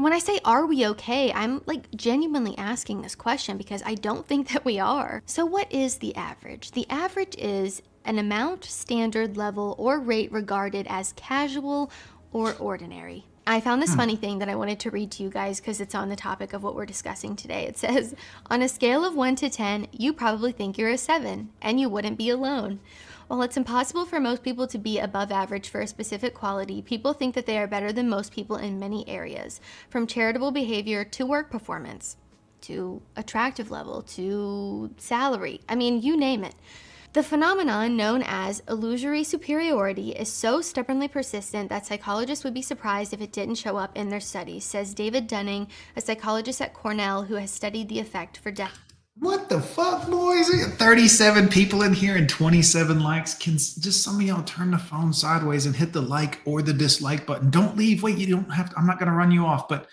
[SPEAKER 13] When I say, are we okay? I'm like genuinely asking this question because I don't think that we are. So, what is the average? The average is an amount, standard, level, or rate regarded as casual or ordinary. I found this
[SPEAKER 17] Hmm.
[SPEAKER 13] funny thing that I wanted to read to you guys because it's on the topic of what we're discussing today. It says, on a scale of 1 to 10, you probably think you're a 7, and you wouldn't be alone. While it's impossible for most people to be above average for a specific quality, people think that they are better than most people in many areas, from charitable behavior to work performance, to attractive level, to salary. I mean, you name it. The phenomenon known as illusory superiority is so stubbornly persistent that psychologists would be surprised if it didn't show up in their studies, says David Dunning, a psychologist at Cornell who has studied the effect for decades.
[SPEAKER 1] What the fuck, boys? We 37 people in here and 27 likes. Can just some of y'all turn the phone sideways and hit the like or the dislike button? Don't leave. Wait, you don't have to. I'm not going to run you off. But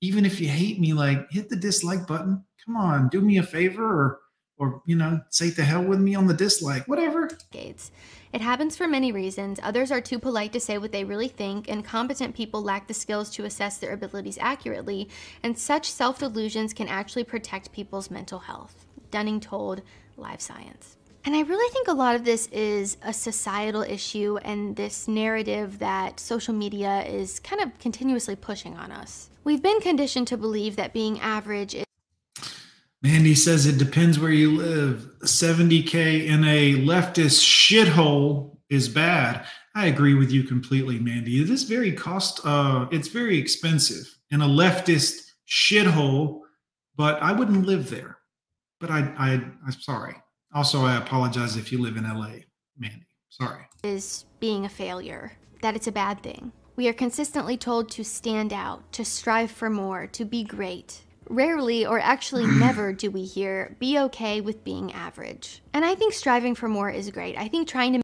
[SPEAKER 1] even if you hate me, like hit the dislike button. Come on, do me a favor or, or, you know, say to hell with me on the dislike, whatever.
[SPEAKER 13] decades. It happens for many reasons. Others are too polite to say what they really think, and competent people lack the skills to assess their abilities accurately, and such self delusions can actually protect people's mental health. Dunning told Live Science. And I really think a lot of this is a societal issue and this narrative that social media is kind of continuously pushing on us. We've been conditioned to believe that being average
[SPEAKER 1] Mandy says it depends where you live. 70K in a leftist shithole is bad. I agree with you completely, Mandy. It is very cost, uh, it's very expensive in a leftist shithole, but I wouldn't live there. But I, I, I'm sorry. Also, I apologize if you live in LA, Mandy. Sorry.
[SPEAKER 13] is being a failure, that it's a bad thing. We are consistently told to stand out, to strive for more, to be great. Rarely, or actually never, do we hear be okay with being average. And I think striving for more is great. I think trying to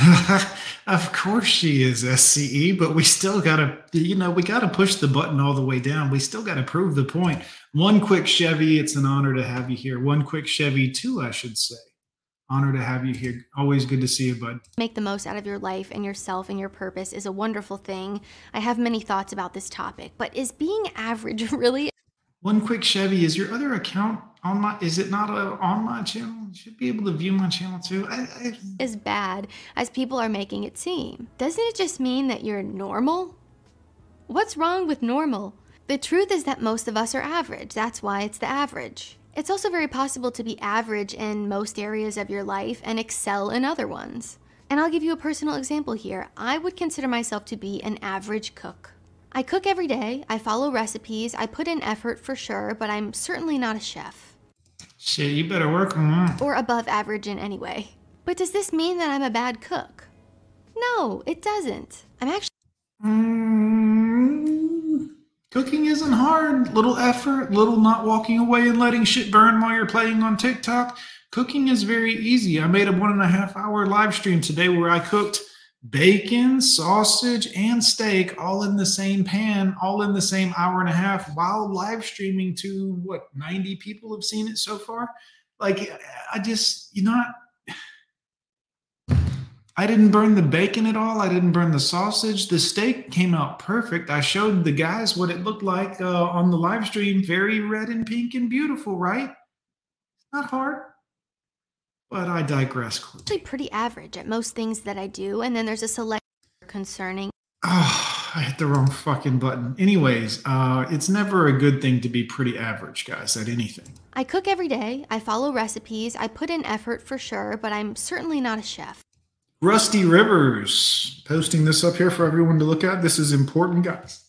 [SPEAKER 1] of course she is SCE, but we still got to, you know, we got to push the button all the way down. We still got to prove the point. One quick Chevy, it's an honor to have you here. One quick Chevy, too, I should say. Honor to have you here. Always good to see you, bud.
[SPEAKER 13] make the most out of your life and yourself and your purpose is a wonderful thing. I have many thoughts about this topic, but is being average really
[SPEAKER 1] One quick Chevy, is your other account on my, is it not a, on my channel? You should be able to view my channel too. I, I,
[SPEAKER 13] as bad as people are making it seem? Doesn't it just mean that you're normal? What's wrong with normal? The truth is that most of us are average. That's why it's the average. It's also very possible to be average in most areas of your life and excel in other ones. And I'll give you a personal example here. I would consider myself to be an average cook. I cook every day, I follow recipes, I put in effort for sure, but I'm certainly not a chef.
[SPEAKER 1] shit, you better work on that.
[SPEAKER 13] Or above average in any way. But does this mean that I'm a bad cook? No, it doesn't. I'm actually
[SPEAKER 1] Mm, Cooking isn't hard. Little effort, little not walking away and letting shit burn while you're playing on TikTok. Cooking is very easy. I made a one and a half hour live stream today where I cooked bacon, sausage, and steak all in the same pan, all in the same hour and a half while live streaming to what 90 people have seen it so far. Like, I just, you're not. I didn't burn the bacon at all. I didn't burn the sausage. The steak came out perfect. I showed the guys what it looked like uh, on the live stream. Very red and pink and beautiful, right? Not hard. But I digress.
[SPEAKER 13] actually pretty average at most things that I do, and then there's a select concerning
[SPEAKER 1] Oh, I hit the wrong fucking button. Anyways, uh, it's never a good thing to be pretty average, guys, at anything.
[SPEAKER 13] I cook every day, I follow recipes, I put in effort for sure, but I'm certainly not a chef.
[SPEAKER 1] Rusty Rivers posting this up here for everyone to look at. This is important, guys.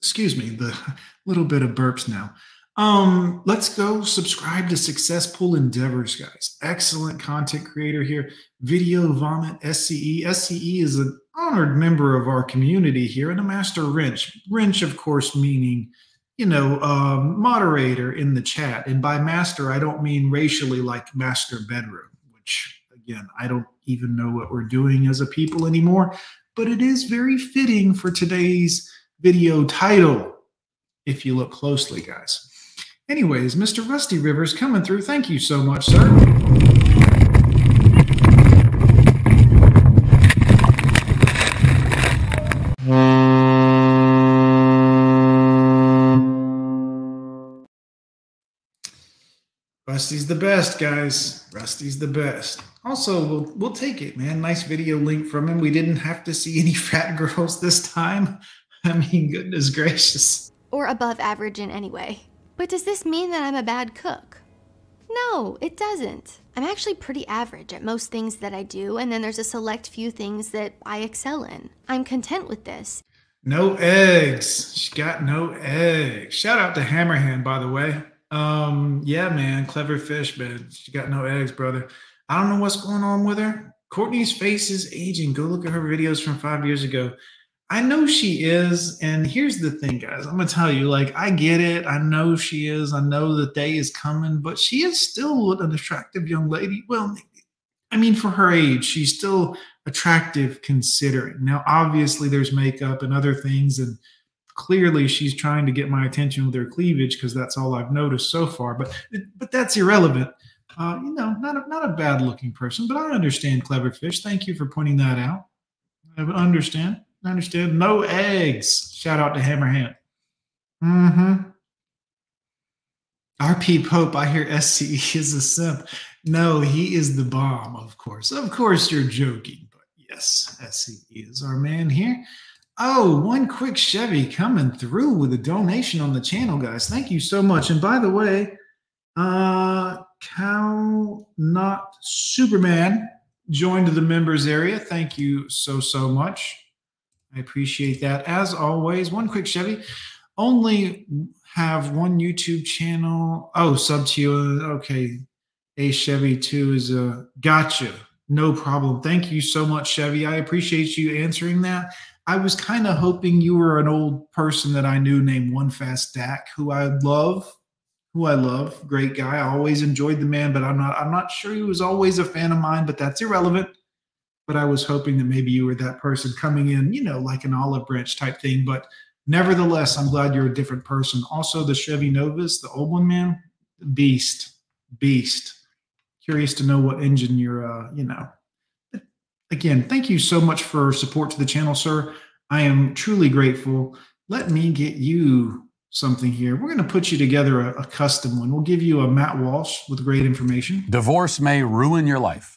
[SPEAKER 1] Excuse me, the little bit of burps now. Um, let's go subscribe to Successful Endeavors, guys. Excellent content creator here. Video Vomit SCE. SCE is an honored member of our community here and a master wrench. Wrench, of course, meaning, you know, um, moderator in the chat. And by master, I don't mean racially like master bedroom, which Again, I don't even know what we're doing as a people anymore, but it is very fitting for today's video title if you look closely, guys. Anyways, Mr. Rusty Rivers coming through. Thank you so much, sir. Rusty's the best, guys. Rusty's the best. Also, we'll we'll take it, man. Nice video link from him. We didn't have to see any fat girls this time. I mean, goodness gracious.
[SPEAKER 13] Or above average in any way. But does this mean that I'm a bad cook? No, it doesn't. I'm actually pretty average at most things that I do, and then there's a select few things that I excel in. I'm content with this.
[SPEAKER 1] No eggs. She got no eggs. Shout out to Hammerhand, by the way. Um, yeah, man, clever fish, man. She got no eggs, brother. I don't know what's going on with her. Courtney's face is aging. Go look at her videos from five years ago. I know she is. And here's the thing, guys. I'm going to tell you, like, I get it. I know she is. I know the day is coming, but she is still an attractive young lady. Well, I mean, for her age, she's still attractive considering. Now, obviously, there's makeup and other things. And clearly, she's trying to get my attention with her cleavage because that's all I've noticed so far. But, but that's irrelevant. Uh, you know, not a, not a bad looking person, but I understand clever fish. Thank you for pointing that out. I understand. I understand. No eggs. Shout out to Hammerhand. Mm-hmm. RP Pope, I hear SCE is a simp. No, he is the bomb, of course. Of course, you're joking, but yes, SCE is our man here. Oh, one quick Chevy coming through with a donation on the channel, guys. Thank you so much. And by the way, uh, Cal Not Superman joined the members area. Thank you so, so much. I appreciate that. As always, one quick Chevy. Only have one YouTube channel. Oh, sub to you. Okay. A Chevy 2 is a gotcha. No problem. Thank you so much, Chevy. I appreciate you answering that. I was kind of hoping you were an old person that I knew named One Fast Dak, who I love, who I love. Great guy. I always enjoyed the man, but I'm not I'm not sure he was always a fan of mine, but that's irrelevant but I was hoping that maybe you were that person coming in, you know, like an olive branch type thing. But nevertheless, I'm glad you're a different person. Also, the Chevy Novas, the old one, man, beast, beast. Curious to know what engine you're, uh, you know. Again, thank you so much for support to the channel, sir. I am truly grateful. Let me get you something here. We're going to put you together a, a custom one. We'll give you a Matt Walsh with great information.
[SPEAKER 17] Divorce may ruin your life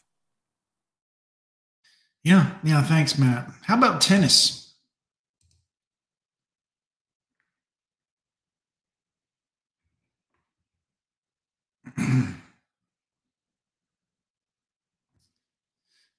[SPEAKER 1] yeah, yeah, thanks, Matt. How about tennis?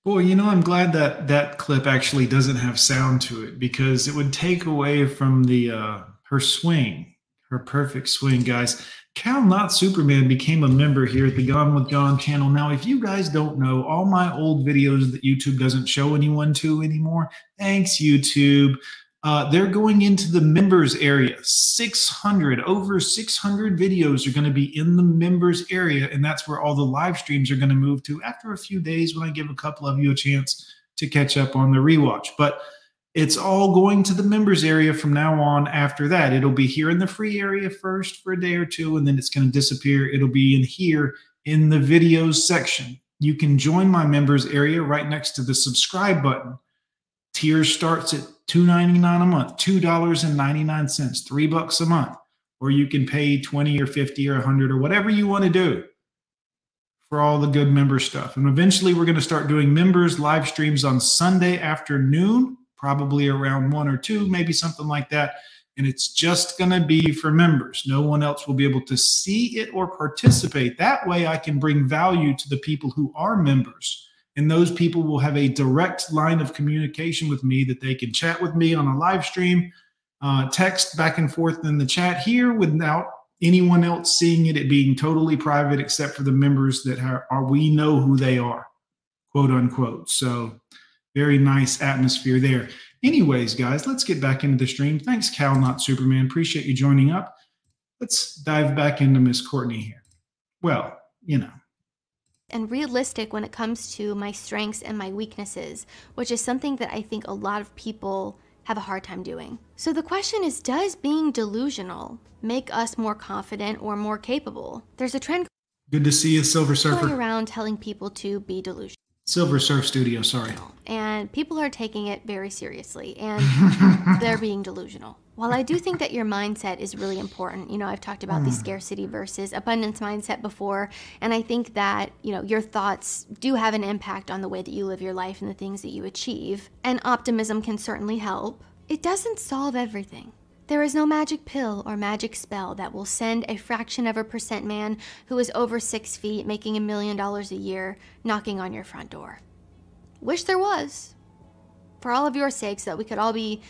[SPEAKER 1] Boy, you know, I'm glad that that clip actually doesn't have sound to it because it would take away from the uh, her swing, her perfect swing, guys. Cal Not Superman became a member here at the Gone with John channel. Now, if you guys don't know, all my old videos that YouTube doesn't show anyone to anymore, thanks, YouTube. Uh, they're going into the members area. 600, over 600 videos are going to be in the members area, and that's where all the live streams are going to move to after a few days when I give a couple of you a chance to catch up on the rewatch. But it's all going to the members area from now on after that. It'll be here in the free area first for a day or two, and then it's going to disappear. It'll be in here in the videos section. You can join my members area right next to the subscribe button. Tier starts at $2.99 a month, $2.99, three bucks a month. Or you can pay 20 or 50 or 100 or whatever you want to do for all the good member stuff. And eventually we're going to start doing members live streams on Sunday afternoon probably around one or two, maybe something like that. And it's just going to be for members. No one else will be able to see it or participate. That way, I can bring value to the people who are members. And those people will have a direct line of communication with me that they can chat with me on a live stream, uh, text back and forth in the chat here without anyone else seeing it, it being totally private except for the members that are, are we know who they are, quote unquote. So very nice atmosphere there. Anyways, guys, let's get back into the stream. Thanks, Cal, not Superman. Appreciate you joining up. Let's dive back into Miss Courtney here. Well, you know,
[SPEAKER 13] and realistic when it comes to my strengths and my weaknesses, which is something that I think a lot of people have a hard time doing. So the question is Does being delusional make us more confident or more capable? There's a trend
[SPEAKER 1] Good to see you, Silver
[SPEAKER 13] going
[SPEAKER 1] Surfer.
[SPEAKER 13] around telling people to be delusional.
[SPEAKER 1] Silver Surf Studio, sorry.
[SPEAKER 13] And people are taking it very seriously and they're being delusional. While I do think that your mindset is really important, you know, I've talked about the
[SPEAKER 1] Mm.
[SPEAKER 13] scarcity versus abundance mindset before, and I think that, you know, your thoughts do have an impact on the way that you live your life and the things that you achieve. And optimism can certainly help. It doesn't solve everything. There is no magic pill or magic spell that will send a fraction of a percent man who is over six feet, making a million dollars a year, knocking on your front door. Wish there was. For all of your sakes, so that we could all be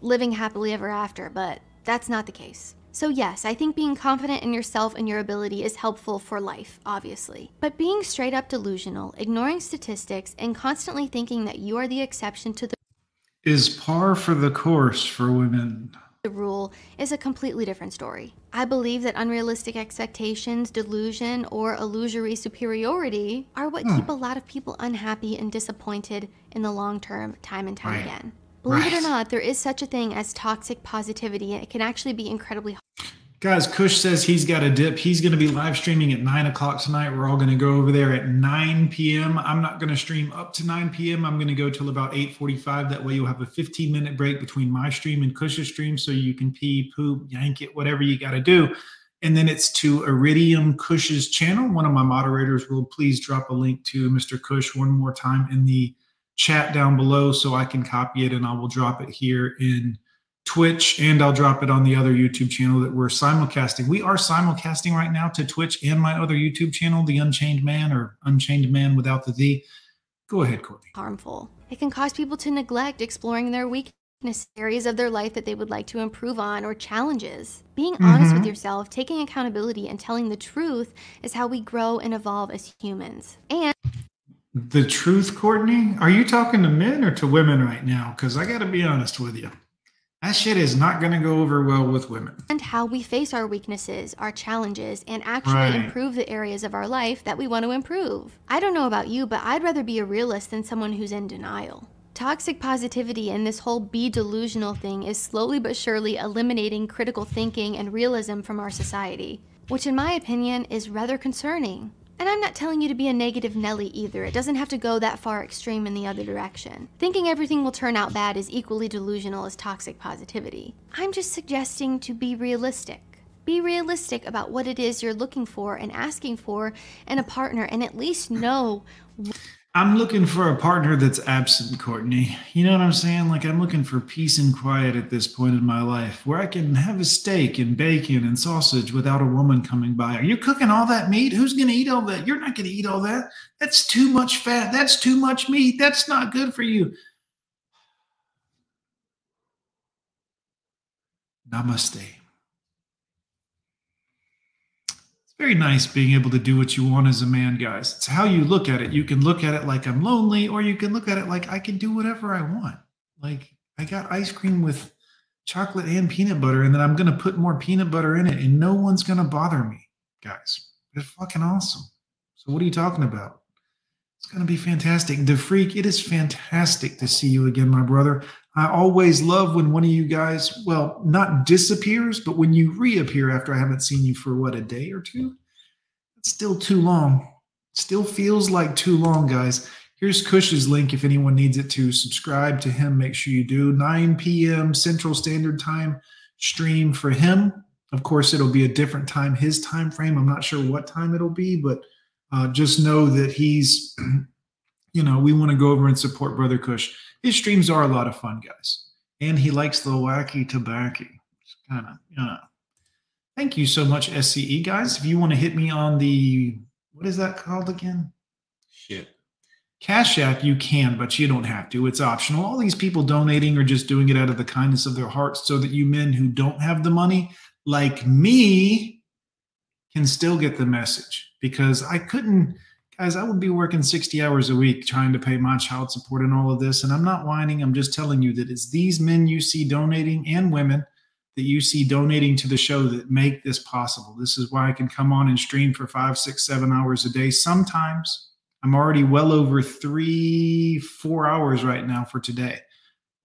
[SPEAKER 13] living happily ever after, but that's not the case. So, yes, I think being confident in yourself and your ability is helpful for life, obviously. But being straight up delusional, ignoring statistics, and constantly thinking that you are the exception to the
[SPEAKER 1] Is par for the course for women.
[SPEAKER 13] The rule is a completely different story. I believe that unrealistic expectations, delusion, or illusory superiority are what
[SPEAKER 1] Hmm.
[SPEAKER 13] keep a lot of people unhappy and disappointed in the long term, time and time
[SPEAKER 1] Right.
[SPEAKER 13] again. Believe it or not, there is such a thing as toxic positivity, and it can actually be incredibly
[SPEAKER 1] Guys, Kush says he's got a dip. He's going to be live streaming at 9 o'clock tonight. We're all going to go over there at 9 p.m. I'm not going to stream up to 9 p.m. I'm going to go till about 8.45. That way you'll have a 15-minute break between my stream and Kush's stream so you can pee, poop, yank it, whatever you got to do. And then it's to Iridium Kush's channel. One of my moderators will please drop a link to Mr. Kush one more time in the chat down below so I can copy it and I will drop it here in Twitch, and I'll drop it on the other YouTube channel that we're simulcasting. We are simulcasting right now to Twitch and my other YouTube channel, The Unchained Man or Unchained Man without the the. Go ahead, Courtney.
[SPEAKER 13] harmful. It can cause people to neglect exploring their weakness areas of their life that they would like to improve on or challenges. Being mm-hmm. honest with yourself, taking accountability, and telling the truth is how we grow and evolve as humans. And
[SPEAKER 1] The truth, Courtney? Are you talking to men or to women right now? Because I got to be honest with you. That shit is not going to go over well with women.
[SPEAKER 13] and how we face our weaknesses, our challenges, and actually
[SPEAKER 1] Right.
[SPEAKER 13] improve the areas of our life that we want to improve. I don't know about you, but I'd rather be a realist than someone who's in denial. Toxic positivity and this whole be delusional thing is slowly but surely eliminating critical thinking and realism from our society, which, in my opinion, is rather concerning. And I'm not telling you to be a negative Nelly either. It doesn't have to go that far extreme in the other direction. Thinking everything will turn out bad is equally delusional as toxic positivity. I'm just suggesting to be realistic. Be realistic about what it is you're looking for and asking for in a partner and at least know
[SPEAKER 1] I'm looking for a partner that's absent, Courtney. You know what I'm saying? Like, I'm looking for peace and quiet at this point in my life where I can have a steak and bacon and sausage without a woman coming by. Are you cooking all that meat? Who's going to eat all that? You're not going to eat all that. That's too much fat. That's too much meat. That's not good for you. Namaste. It's very nice being able to do what you want as a man, guys. It's how you look at it. You can look at it like I'm lonely, or you can look at it like I can do whatever I want. Like I got ice cream with chocolate and peanut butter, and then I'm gonna put more peanut butter in it, and no one's gonna bother me, guys. It's fucking awesome. So what are you talking about? It's gonna be fantastic. The freak, it is fantastic to see you again, my brother. I always love when one of you guys, well, not disappears, but when you reappear after I haven't seen you for what, a day or two? It's still too long. Still feels like too long, guys. Here's Kush's link if anyone needs it to subscribe to him. Make sure you do. 9 p.m. Central Standard Time stream for him. Of course, it'll be a different time, his time frame. I'm not sure what time it'll be, but uh, just know that he's, you know, we want to go over and support Brother Kush. His streams are a lot of fun, guys. And he likes the wacky tobacco. It's kind of, you know. Thank you so much, SCE guys. If you want to hit me on the what is that called again? Shit. Cash App, you can, but you don't have to. It's optional. All these people donating are just doing it out of the kindness of their hearts so that you men who don't have the money, like me, can still get the message. Because I couldn't, guys, I would be working 60 hours a week trying to pay my child support and all of this. And I'm not whining. I'm just telling you that it's these men you see donating and women that you see donating to the show that make this possible. This is why I can come on and stream for five, six, seven hours a day. Sometimes I'm already well over three, four hours right now for today.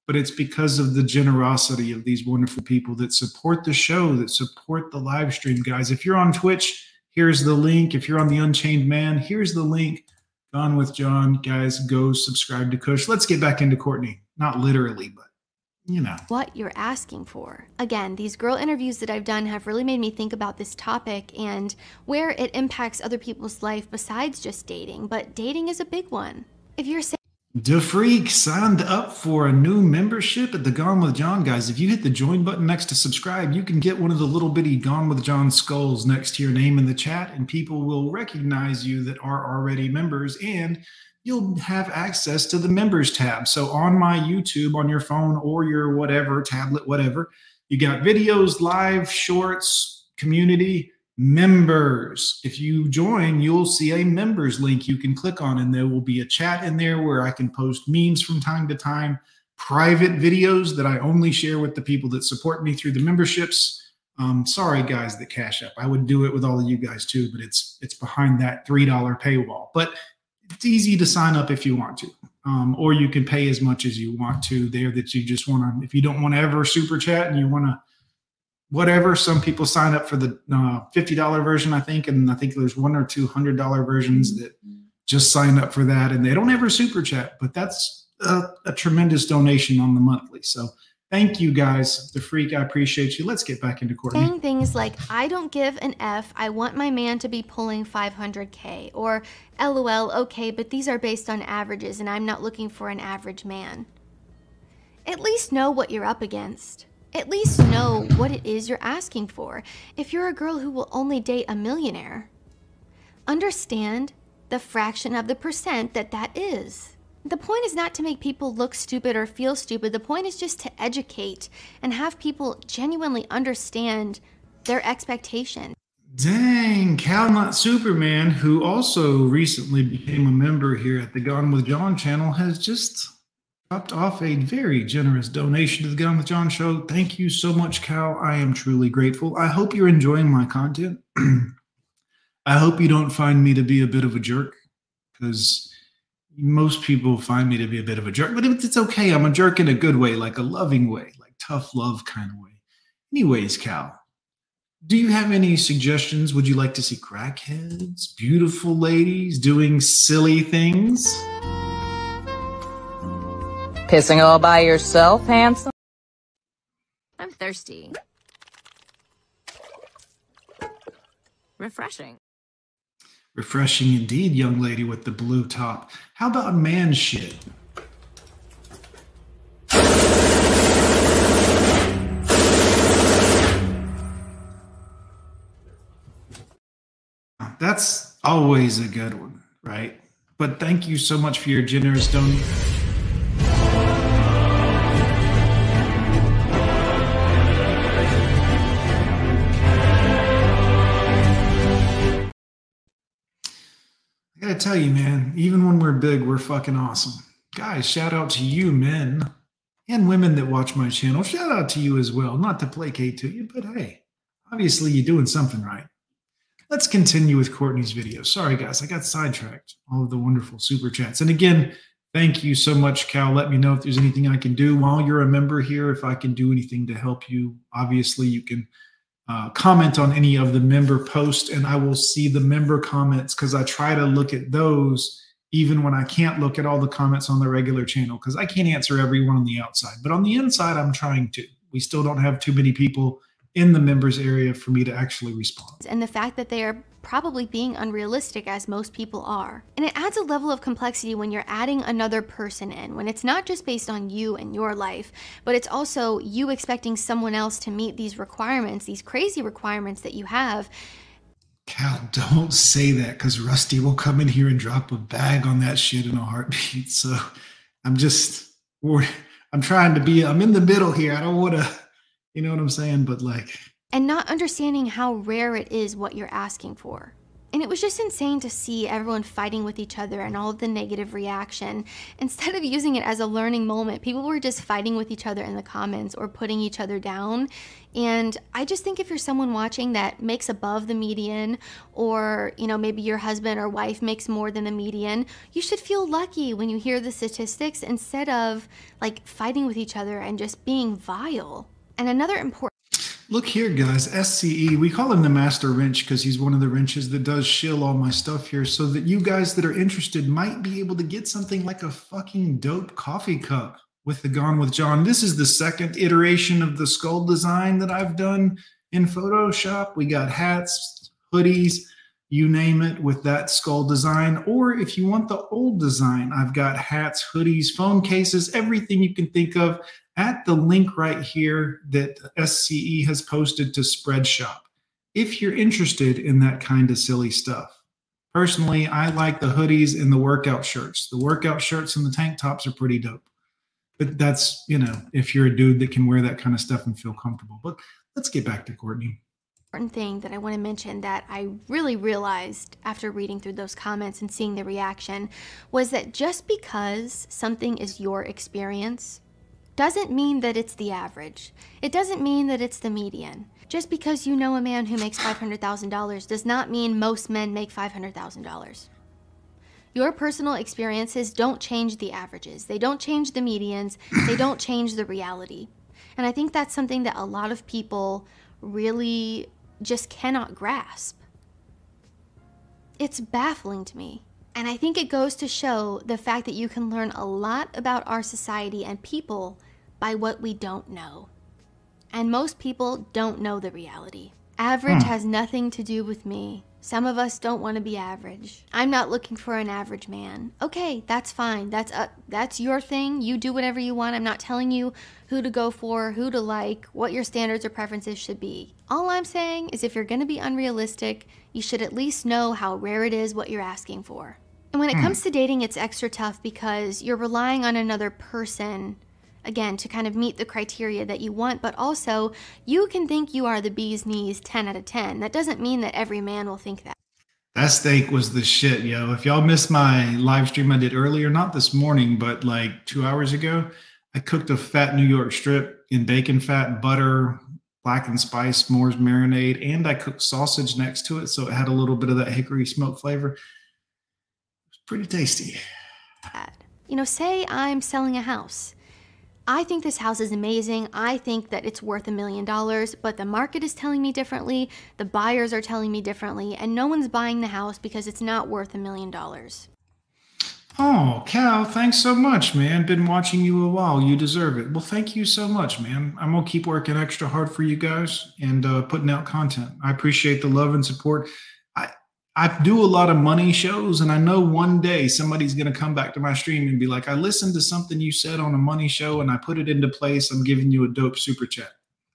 [SPEAKER 1] But it's because of the generosity of these wonderful people that support the show, that support the live stream, guys. If you're on Twitch, here's the link. If you're on the Unchained Man, here's the link. Gone with John, guys, go subscribe to Kush. Let's get back into Courtney. Not literally, but you know.
[SPEAKER 13] What you're asking for. Again, these girl interviews that I've done have really made me think about this topic and where it impacts other people's life besides just dating, but dating is a big one. If you're saying
[SPEAKER 1] DeFreak signed up for a new membership at the Gone with John guys. If you hit the join button next to subscribe, you can get one of the little bitty Gone with John skulls next to your name in the chat, and people will recognize you that are already members, and you'll have access to the members tab. So on my YouTube, on your phone or your whatever, tablet, whatever, you got videos, live, shorts, community members. If you join, you'll see a members link you can click on, and there will be a chat in there where I can post memes from time to time, private videos that I only share with the people that support me through the memberships. Um, sorry, guys, that cash up. I would do it with all of you guys too, but it's it's behind that three dollar paywall. But it's easy to sign up if you want to, um, or you can pay as much as you want to there. That you just want to. If you don't want to ever super chat and you want to whatever. Some people sign up for the uh, fifty dollar version, I think, and I think there's one or two hundred dollar versions that just sign up for that, and they don't ever super chat. But that's a, a tremendous donation on the monthly. So thank you guys, the freak. I appreciate you. Let's get back into Courtney.
[SPEAKER 13] saying things like, I don't give an F, I want my man to be pulling 500K, or LOL, okay, but these are based on averages and I'm not looking for an average man. At least know what you're up against. At least know what it is you're asking for if you're a girl who will only date a millionaire. Understand the fraction of the percent that that is. The point is not to make people look stupid or feel stupid. The point is just to educate and have people genuinely understand their expectation.
[SPEAKER 1] Dang, Cal Not Superman, who also recently became a member here at the Gone with John channel, has just dropped off a very generous donation to the Gone with John show. Thank you so much, Cal. I am truly grateful. I hope you're enjoying my content. I hope you don't find me to be a bit of a jerk because most people find me to be a bit of a jerk, but it's okay. I'm a jerk in a good way, like a loving way, like tough love kind of way. Anyways, Cal, do you have any suggestions? Would you like to see crackheads, beautiful ladies doing silly things?
[SPEAKER 18] Pissing all by yourself, handsome?
[SPEAKER 19] I'm thirsty. Refreshing.
[SPEAKER 1] Refreshing indeed, young lady with the blue top. How about man shit? That's always a good one, right? But thank you so much for your generous donation. Tell you, man, even when we're big, we're fucking awesome. Guys, shout out to you, men and women that watch my channel. Shout out to you as well. Not to placate to you, but hey, obviously you're doing something right. Let's continue with Courtney's video. Sorry, guys, I got sidetracked. All of the wonderful super chats. And again, thank you so much, Cal. Let me know if there's anything I can do while you're a member here. If I can do anything to help you, obviously you can uh, comment on any of the member posts and I will see the member comments because I try to look at those even when I can't look at all the comments on the regular channel because I can't answer everyone on the outside. But on the inside, I'm trying to. We still don't have too many people in the members area for me to actually respond.
[SPEAKER 13] And the fact that they are probably being unrealistic as most people are. And it adds a level of complexity when you're adding another person in, when it's not just based on you and your life, but it's also you expecting someone else to meet these requirements, these crazy requirements that you have.
[SPEAKER 1] Cal, don't say that because Rusty will come in here and drop a bag on that shit in a heartbeat. So I'm just, I'm trying to be, I'm in the middle here. I don't want to you know what I'm saying? But like,
[SPEAKER 13] and not understanding how rare it is what you're asking for. And it was just insane to see everyone fighting with each other and all of the negative reaction. Instead of using it as a learning moment, people were just fighting with each other in the comments or putting each other down. And I just think if you're someone watching that makes above the median, or, you know, maybe your husband or wife makes more than the median, you should feel lucky when you hear the statistics instead of like fighting with each other and just being vile. And another important
[SPEAKER 1] Look here, guys. SCE, we call him the master wrench because he's one of the wrenches that does shill all my stuff here so that you guys that are interested might be able to get something like a fucking dope coffee cup with the Gone with John. This is the second iteration of the skull design that I've done in Photoshop. We got hats, hoodies, you name it with that skull design. Or if you want the old design, I've got hats, hoodies, phone cases, everything you can think of at the link right here that SCE has posted to Spreadshop. If you're interested in that kind of silly stuff. Personally, I like the hoodies and the workout shirts. The workout shirts and the tank tops are pretty dope. But that's, you know, if you're a dude that can wear that kind of stuff and feel comfortable. But let's get back to Courtney
[SPEAKER 13] important thing that I want to mention that I really realized after reading through those comments and seeing the reaction was that just because something is your experience doesn't mean that it's the average. It doesn't mean that it's the median. Just because you know a man who makes $500,000 does not mean most men make $500,000. Your personal experiences don't change the averages. They don't change the medians. They don't change the reality. And I think that's something that a lot of people really just cannot grasp. It's baffling to me. And I think it goes to show the fact that you can learn a lot about our society and people by what we don't know. And most people don't know the reality. Average hmm. has nothing to do with me. Some of us don't want to be average. I'm not looking for an average man. Okay, that's fine. That's uh, that's your thing. You do whatever you want. I'm not telling you who to go for, who to like, what your standards or preferences should be. All I'm saying is if you're going to be unrealistic, you should at least know how rare it is what you're asking for. And when it hmm. comes to dating, it's extra tough because you're relying on another person again, to kind of meet the criteria that you want, but also you can think you are the bee's knees 10 out of 10. That doesn't mean that every man will think that.
[SPEAKER 1] That steak was the shit, yo. If y'all missed my live stream I did earlier, not this morning, but like two hours ago, I cooked a fat New York strip in bacon fat, butter, black and spice, Moore's marinade, and I cooked sausage next to it. So it had a little bit of that hickory smoke flavor. It was pretty tasty.
[SPEAKER 13] You know, say I'm selling a house I think this house is amazing. I think that it's worth a million dollars, but the market is telling me differently, the buyers are telling me differently, and no one's buying the house because it's not worth a million dollars.
[SPEAKER 1] Oh, Cal, thanks so much, man. Been watching you a while. You deserve it. Well, thank you so much, man. I'm going to keep working extra hard for you guys and uh, putting out content. I appreciate the love and support. I do a lot of money shows, and I know one day somebody's going to come back to my stream and be like, I listened to something you said on a money show and I put it into place. I'm giving you a dope super chat.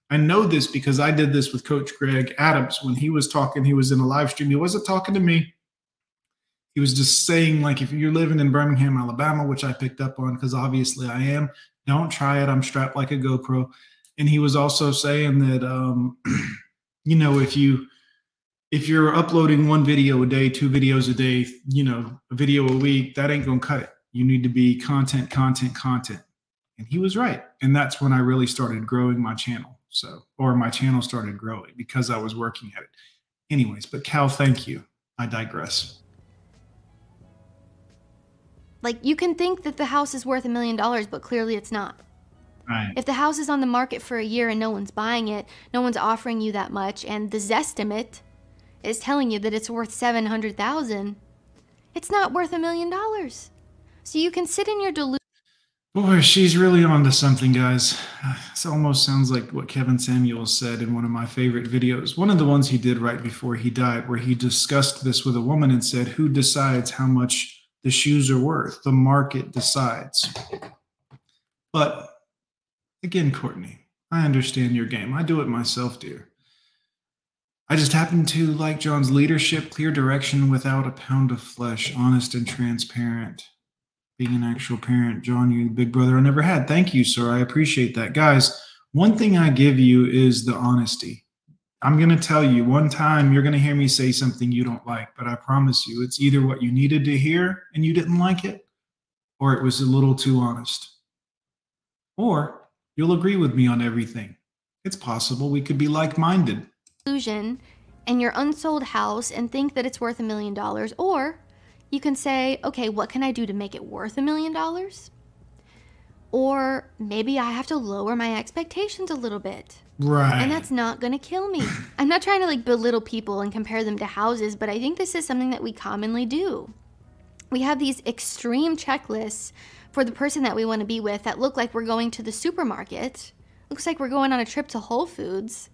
[SPEAKER 1] I know this because I did this with Coach Greg Adams when he was talking. He was in a live stream. He wasn't talking to me. He was just saying, like, if you're living in Birmingham, Alabama, which I picked up on because obviously I am, don't try it. I'm strapped like a GoPro. And he was also saying that, um, you know, if you if you're uploading one video a day, two videos a day, you know, a video a week, that ain't gonna cut it. You need to be content, content, content. And he was right. And that's when I really started growing my channel. So, or my channel started growing because I was working at it. Anyways, but Cal, thank you. I digress.
[SPEAKER 13] Like you can think that the house is worth a million dollars, but clearly it's not.
[SPEAKER 1] Right.
[SPEAKER 13] If the house is on the market for a year and no one's buying it, no one's offering you that much, and the Zestimate is telling you that it's worth 700,000, it's not worth a million dollars. So you can sit in your delusion.
[SPEAKER 1] Boy, she's really onto something, guys. This almost sounds like what Kevin Samuels said in one of my favorite videos. One of the ones he did right before he died, where he discussed this with a woman and said, Who decides how much the shoes are worth? The market decides. But again, Courtney, I understand your game. I do it myself, dear. I just happen to like John's leadership, clear direction without a pound of flesh, honest and transparent. Being an actual parent, John, you the big brother I never had. Thank you, sir. I appreciate that. Guys, one thing I give you is the honesty. I'm going to tell you one time you're going to hear me say something you don't like, but I promise you it's either what you needed to hear and you didn't like it, or it was a little too honest. Or you'll agree with me on everything. It's possible we could be like minded.
[SPEAKER 13] Illusion and your unsold house and think that it's worth a million dollars, or you can say, okay, what can I do to make it worth a million dollars? Or maybe I have to lower my expectations a little bit.
[SPEAKER 1] Right.
[SPEAKER 13] And that's not going to kill me. I'm not trying to like belittle people and compare them to houses, but I think this is something that we commonly do. We have these extreme checklists for the person that we want to be with that look like we're going to the supermarket, looks like we're going on a trip to Whole Foods.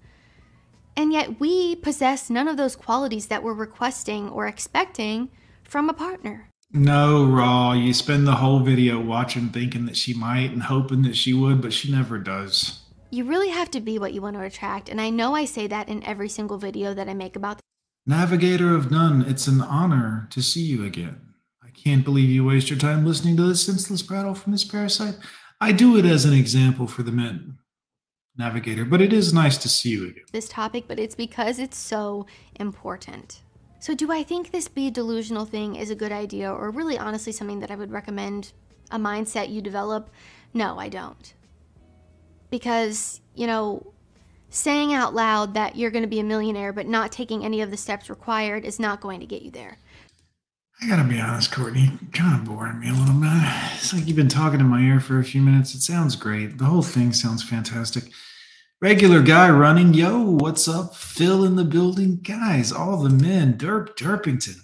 [SPEAKER 13] And yet we possess none of those qualities that we're requesting or expecting from a partner.
[SPEAKER 1] No, Raw. You spend the whole video watching thinking that she might and hoping that she would, but she never does.
[SPEAKER 13] You really have to be what you want to attract, and I know I say that in every single video that I make about
[SPEAKER 1] Navigator of none, it's an honor to see you again. I can't believe you waste your time listening to this senseless prattle from this parasite. I do it as an example for the men. Navigator, but it is nice to see you again.
[SPEAKER 13] this topic, but it's because it's so important. So, do I think this be delusional thing is a good idea, or really honestly something that I would recommend a mindset you develop? No, I don't. Because, you know, saying out loud that you're going to be a millionaire but not taking any of the steps required is not going to get you there.
[SPEAKER 1] I gotta be honest, Courtney, You're kind of boring me a little bit. It's like you've been talking in my ear for a few minutes. It sounds great. The whole thing sounds fantastic. Regular guy running. Yo, what's up? Phil in the building. Guys, all the men. Derp Derpington.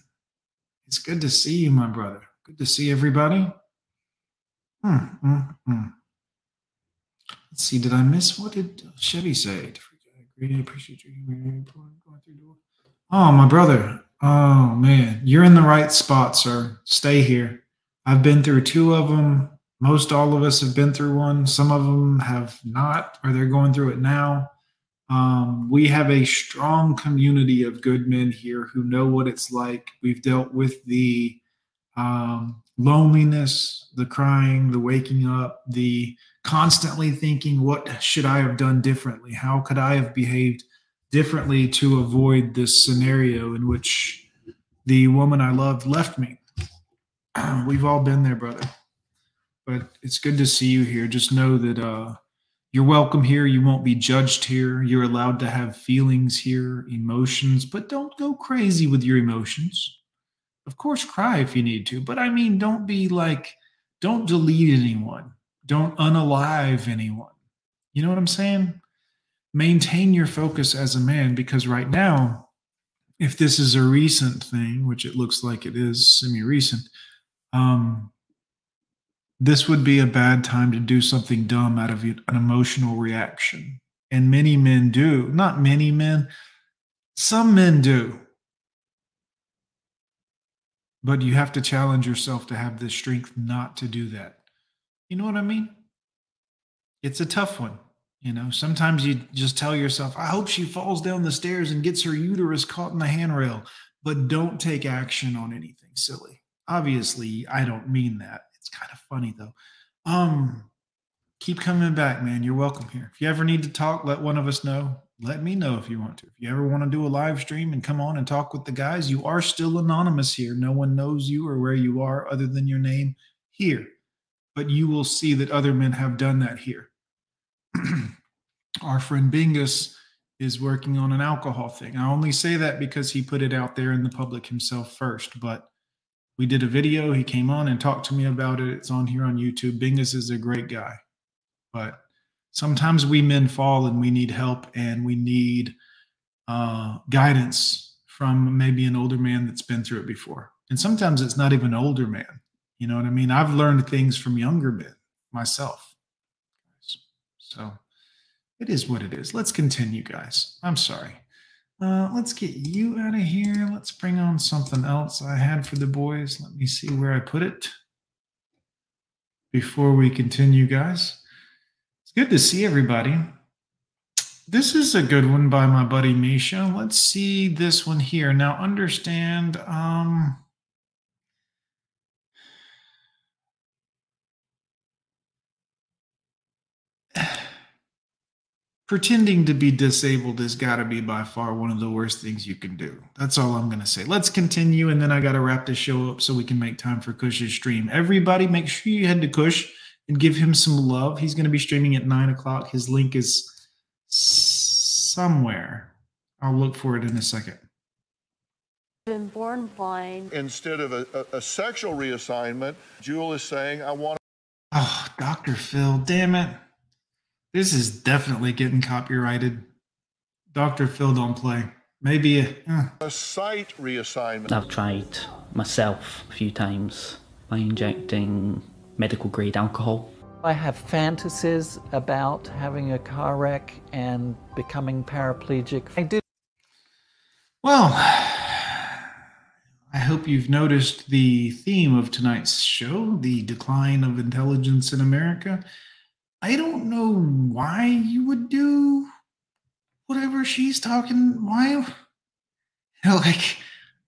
[SPEAKER 1] It's good to see you, my brother. Good to see everybody. Hmm, hmm, hmm. Let's see. Did I miss what did Chevy say? Greatly appreciate you. Oh, my brother. Oh man, you're in the right spot, sir. Stay here. I've been through two of them. Most all of us have been through one. Some of them have not, or they're going through it now. Um, we have a strong community of good men here who know what it's like. We've dealt with the um, loneliness, the crying, the waking up, the constantly thinking, what should I have done differently? How could I have behaved differently to avoid this scenario in which the woman I loved left me? We've all been there, brother. But it's good to see you here. Just know that uh, you're welcome here. You won't be judged here. You're allowed to have feelings here, emotions, but don't go crazy with your emotions. Of course, cry if you need to, but I mean, don't be like, don't delete anyone, don't unalive anyone. You know what I'm saying? Maintain your focus as a man because right now, if this is a recent thing, which it looks like it is semi recent, um, this would be a bad time to do something dumb out of an emotional reaction. And many men do. Not many men, some men do. But you have to challenge yourself to have the strength not to do that. You know what I mean? It's a tough one. You know, sometimes you just tell yourself, I hope she falls down the stairs and gets her uterus caught in the handrail, but don't take action on anything silly. Obviously, I don't mean that. It's kind of funny though. Um, keep coming back, man. You're welcome here. If you ever need to talk, let one of us know. Let me know if you want to. If you ever want to do a live stream and come on and talk with the guys, you are still anonymous here. No one knows you or where you are other than your name here. But you will see that other men have done that here. Our friend Bingus is working on an alcohol thing. I only say that because he put it out there in the public himself first, but we did a video. He came on and talked to me about it. It's on here on YouTube. Bingus is a great guy. But sometimes we men fall and we need help and we need uh, guidance from maybe an older man that's been through it before. And sometimes it's not even an older man. You know what I mean? I've learned things from younger men myself. So it is what it is. Let's continue, guys. I'm sorry. Uh, let's get you out of here. Let's bring on something else I had for the boys. Let me see where I put it before we continue, guys. It's good to see everybody. This is a good one by my buddy Misha. Let's see this one here. Now, understand. Um, pretending to be disabled has got to be by far one of the worst things you can do. That's all I'm going to say. Let's continue, and then I got to wrap this show up so we can make time for Kush's stream. Everybody, make sure you head to Kush and give him some love. He's going to be streaming at nine o'clock. His link is somewhere. I'll look for it in a second.
[SPEAKER 20] Been born blind.
[SPEAKER 21] Instead of a, a, a sexual reassignment, Jewel is saying, I want.
[SPEAKER 1] Oh, ah, Dr. Phil, damn it. This is definitely getting copyrighted. Dr. Phil don't play. Maybe a, uh.
[SPEAKER 21] a site reassignment.
[SPEAKER 22] I've tried myself a few times by injecting medical grade alcohol.
[SPEAKER 23] I have fantasies about having a car wreck and becoming paraplegic. I did.
[SPEAKER 1] Well, I hope you've noticed the theme of tonight's show the decline of intelligence in America. I don't know why you would do whatever she's talking. Why? You know, like,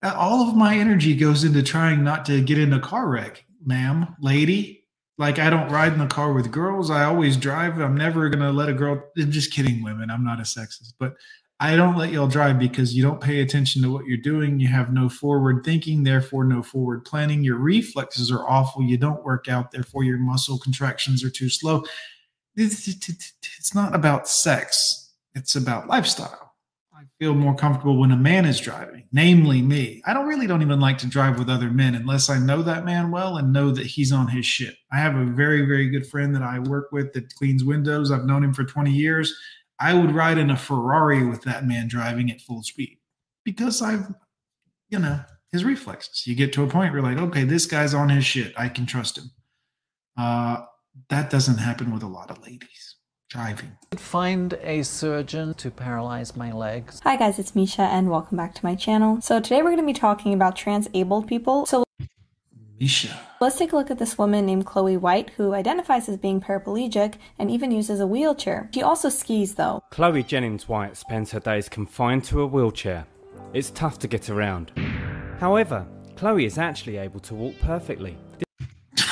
[SPEAKER 1] uh, all of my energy goes into trying not to get in a car wreck, ma'am, lady. Like I don't ride in the car with girls. I always drive. I'm never gonna let a girl. I'm just kidding, women. I'm not a sexist, but I don't let y'all drive because you don't pay attention to what you're doing. You have no forward thinking, therefore no forward planning. Your reflexes are awful. You don't work out, therefore your muscle contractions are too slow. It's, not about sex. It's about lifestyle. I feel more comfortable when a man is driving, namely me. I don't really don't even like to drive with other men unless I know that man well and know that he's on his shit. I have a very, very good friend that I work with that cleans windows. I've known him for 20 years. I would ride in a Ferrari with that man driving at full speed because I've, you know, his reflexes. You get to a point where you're like, okay, this guy's on his shit. I can trust him. Uh, that doesn't happen with a lot of ladies driving.
[SPEAKER 23] Find a surgeon to paralyze my legs.
[SPEAKER 2] Hi guys, it's Misha and welcome back to my channel. So today we're going to be talking about trans-abled people. So
[SPEAKER 1] Misha.
[SPEAKER 2] Let's take a look at this woman named Chloe White who identifies as being paraplegic and even uses a wheelchair. She also skis though.
[SPEAKER 24] Chloe Jennings White spends her days confined to a wheelchair. It's tough to get around. However, Chloe is actually able to walk perfectly.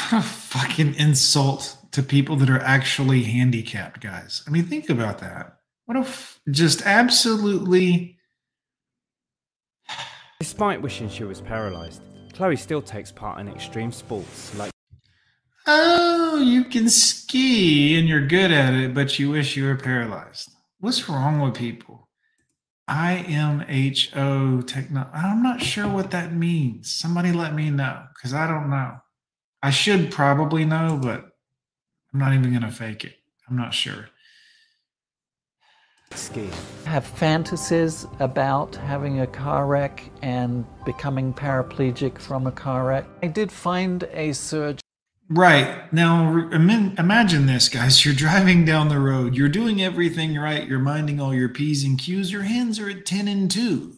[SPEAKER 1] fucking insult to people that are actually handicapped, guys. I mean, think about that. What a f- just absolutely.
[SPEAKER 24] Despite wishing she was paralyzed, Chloe still takes part in extreme sports like.
[SPEAKER 1] Oh, you can ski and you're good at it, but you wish you were paralyzed. What's wrong with people? IMHO techno. I'm not sure what that means. Somebody let me know because I don't know. I should probably know, but I'm not even going to fake it. I'm not sure.
[SPEAKER 23] Ski. Have fantasies about having a car wreck and becoming paraplegic from a car wreck. I did find a surgeon.
[SPEAKER 1] Right. Now, imagine this, guys. You're driving down the road. You're doing everything right. You're minding all your P's and Q's. Your hands are at 10 and 2.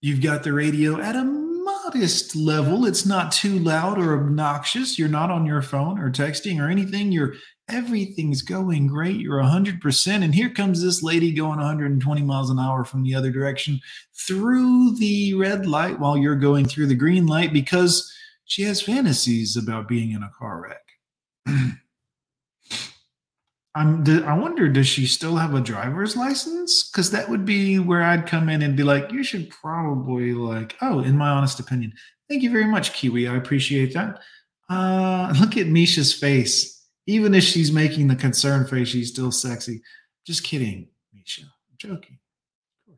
[SPEAKER 1] You've got the radio at a modest level. It's not too loud or obnoxious. You're not on your phone or texting or anything. You're everything's going great. You're 100%. And here comes this lady going 120 miles an hour from the other direction through the red light while you're going through the green light because she has fantasies about being in a car wreck. I'm, I wonder, does she still have a driver's license? Because that would be where I'd come in and be like, you should probably like, oh, in my honest opinion, thank you very much, Kiwi. I appreciate that. Uh, look at Misha's face. Even if she's making the concern face, she's still sexy. Just kidding, Misha. I'm joking. Of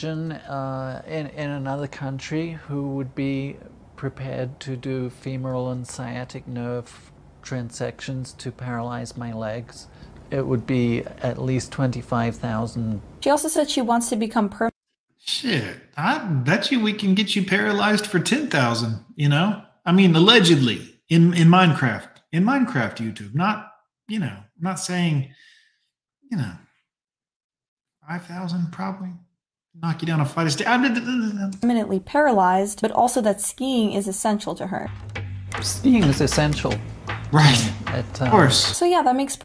[SPEAKER 23] course. Uh, in, in another country who would be prepared to do femoral and sciatic nerve transections to paralyze my legs it would be at least 25,000.
[SPEAKER 2] She also said she wants to become permanent.
[SPEAKER 1] Shit, I bet you we can get you paralyzed for 10,000, you know? I mean, allegedly in, in Minecraft, in Minecraft YouTube, not, you know, I'm not saying, you know, 5,000 probably knock you down a flight of stairs.
[SPEAKER 2] Permanently paralyzed, but also that skiing is essential to her.
[SPEAKER 23] Skiing is essential.
[SPEAKER 1] Right.
[SPEAKER 23] At,
[SPEAKER 1] uh, of course.
[SPEAKER 2] So yeah, that makes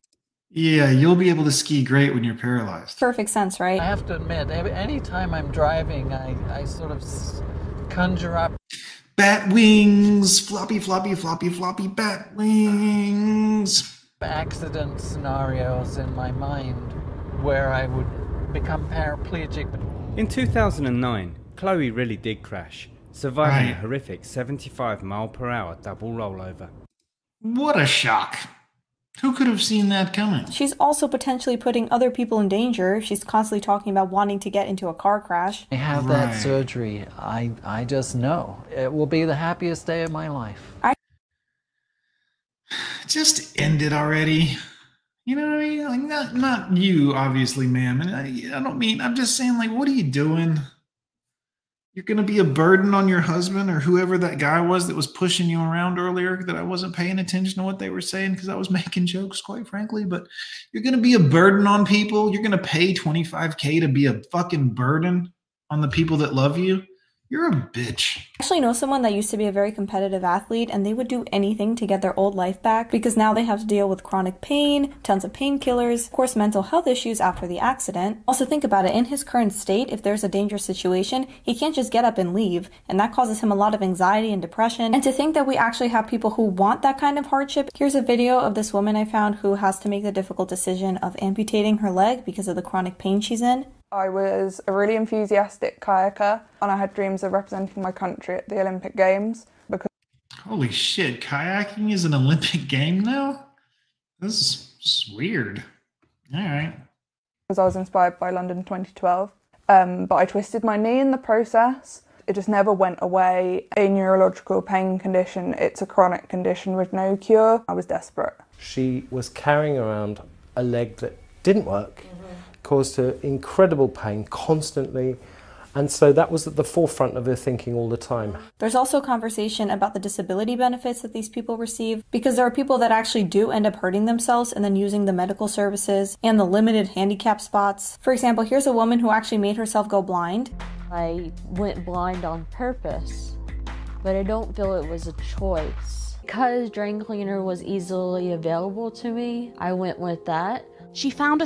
[SPEAKER 1] yeah, you'll be able to ski great when you're paralyzed.
[SPEAKER 2] Perfect sense, right?
[SPEAKER 23] I have to admit, anytime I'm driving, I, I sort of conjure up
[SPEAKER 1] bat wings, floppy, floppy, floppy, floppy bat wings.
[SPEAKER 23] Accident scenarios in my mind. where I would become paraplegic.
[SPEAKER 24] In 2009, Chloe really did crash, surviving
[SPEAKER 1] Right.
[SPEAKER 24] a horrific 75 mile per hour double rollover.
[SPEAKER 1] What a shock. Who could have seen that coming?
[SPEAKER 2] She's also potentially putting other people in danger. She's constantly talking about wanting to get into a car crash.
[SPEAKER 23] I have
[SPEAKER 1] Right.
[SPEAKER 23] that surgery. I, I just know it will be the happiest day of my life.
[SPEAKER 1] I Just end it already. You know what I mean? Like not not you, obviously, ma'am. And I, I don't mean I'm just saying, like, what are you doing? You're gonna be a burden on your husband or whoever that guy was that was pushing you around earlier that I wasn't paying attention to what they were saying because I was making jokes, quite frankly. But you're gonna be a burden on people. You're gonna pay 25k to be a fucking burden on the people that love you. You're a bitch.
[SPEAKER 2] I actually know someone that used to be a very competitive athlete and they would do anything to get their old life back because now they have to deal with chronic pain, tons of painkillers, of course mental health issues after the accident. Also think about it, in his current state, if there's a dangerous situation, he can't just get up and leave, and that causes him a lot of anxiety and depression. And to think that we actually have people who want that kind of hardship. Here's a video of this woman I found who has to make the difficult decision of amputating her leg because of the chronic pain she's in.
[SPEAKER 25] I was a really enthusiastic kayaker and I had dreams of representing my country at the Olympic Games because
[SPEAKER 1] Holy shit, kayaking is an Olympic game now? This is weird. All right.
[SPEAKER 25] Because I was inspired by London 2012. Um, but I twisted my knee in the process. It just never went away. A neurological pain condition, it's a chronic condition with no cure. I was desperate.
[SPEAKER 26] She was carrying around a leg that didn't work, caused her incredible pain constantly, and so that was at the forefront of her thinking all the time.
[SPEAKER 2] There's also a conversation about the disability benefits that these people receive because there are people that actually do end up hurting themselves and then using the medical services and the limited handicap spots. For example, here's a woman who actually made herself go blind.
[SPEAKER 20] I went blind on purpose, but I don't feel it was a choice. Because drain cleaner was easily available to me, I went with that.
[SPEAKER 27] She found a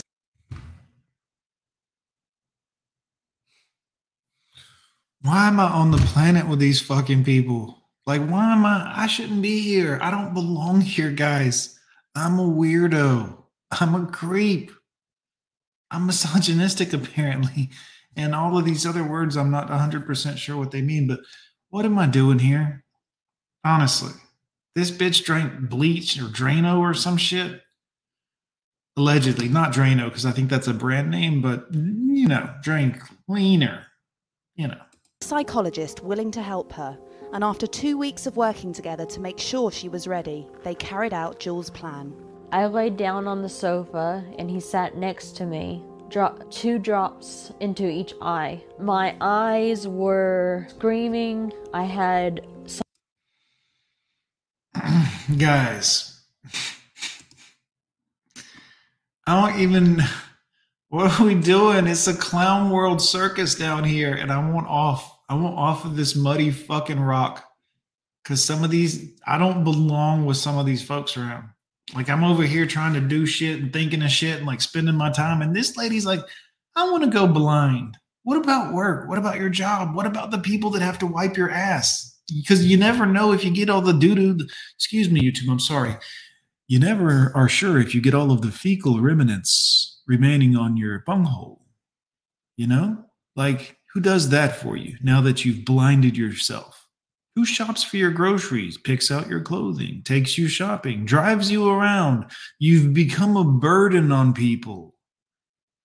[SPEAKER 1] Why am I on the planet with these fucking people? Like, why am I? I shouldn't be here. I don't belong here, guys. I'm a weirdo. I'm a creep. I'm misogynistic, apparently. And all of these other words, I'm not 100% sure what they mean, but what am I doing here? Honestly, this bitch drank bleach or Drano or some shit. Allegedly, not Drano, because I think that's a brand name, but you know, drain cleaner. You know.
[SPEAKER 27] Psychologist willing to help her, and after two weeks of working together to make sure she was ready, they carried out Jewel's plan.
[SPEAKER 20] I laid down on the sofa and he sat next to me. Drop two drops into each eye. My eyes were screaming. I had so-
[SPEAKER 1] guys i don't even what are we doing it's a clown world circus down here and i want off i want off of this muddy fucking rock because some of these i don't belong with some of these folks around like i'm over here trying to do shit and thinking of shit and like spending my time and this lady's like i want to go blind what about work what about your job what about the people that have to wipe your ass because you never know if you get all the doo doo. Excuse me, YouTube. I'm sorry. You never are sure if you get all of the fecal remnants remaining on your bunghole. You know, like who does that for you now that you've blinded yourself? Who shops for your groceries, picks out your clothing, takes you shopping, drives you around? You've become a burden on people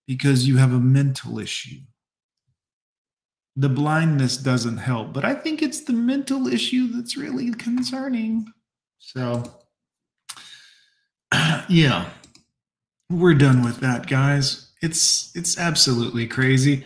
[SPEAKER 1] because you have a mental issue the blindness doesn't help, but I think it's the mental issue that's really concerning. So, yeah, we're done with that, guys. It's it's absolutely crazy.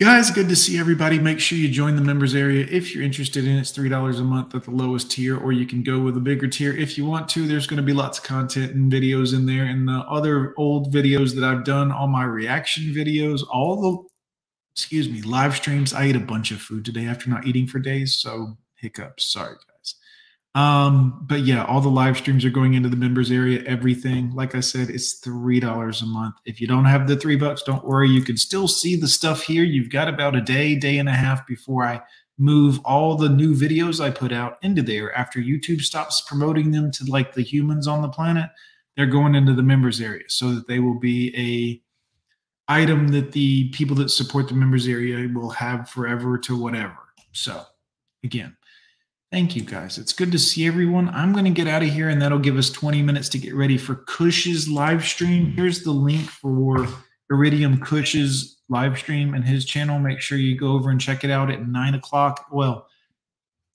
[SPEAKER 1] Guys, good to see everybody. Make sure you join the members area if you're interested in it. It's $3 a month at the lowest tier, or you can go with a bigger tier if you want to. There's going to be lots of content and videos in there. And the other old videos that I've done, all my reaction videos, all the excuse me, live streams. I ate a bunch of food today after not eating for days, so hiccups. Sorry, guys. Um, but yeah, all the live streams are going into the members area. Everything, like I said, it's three dollars a month. If you don't have the three bucks, don't worry. You can still see the stuff here. You've got about a day, day and a half before I move all the new videos I put out into there after YouTube stops promoting them to like the humans on the planet. they're going into the members area so that they will be a item that the people that support the members area will have forever to whatever. So, again, thank you guys. It's good to see everyone. I'm going to get out of here, and that'll give us 20 minutes to get ready for Kush's live stream. Here's the link for Iridium Kush's live stream and his channel. Make sure you go over and check it out at nine o'clock. Well,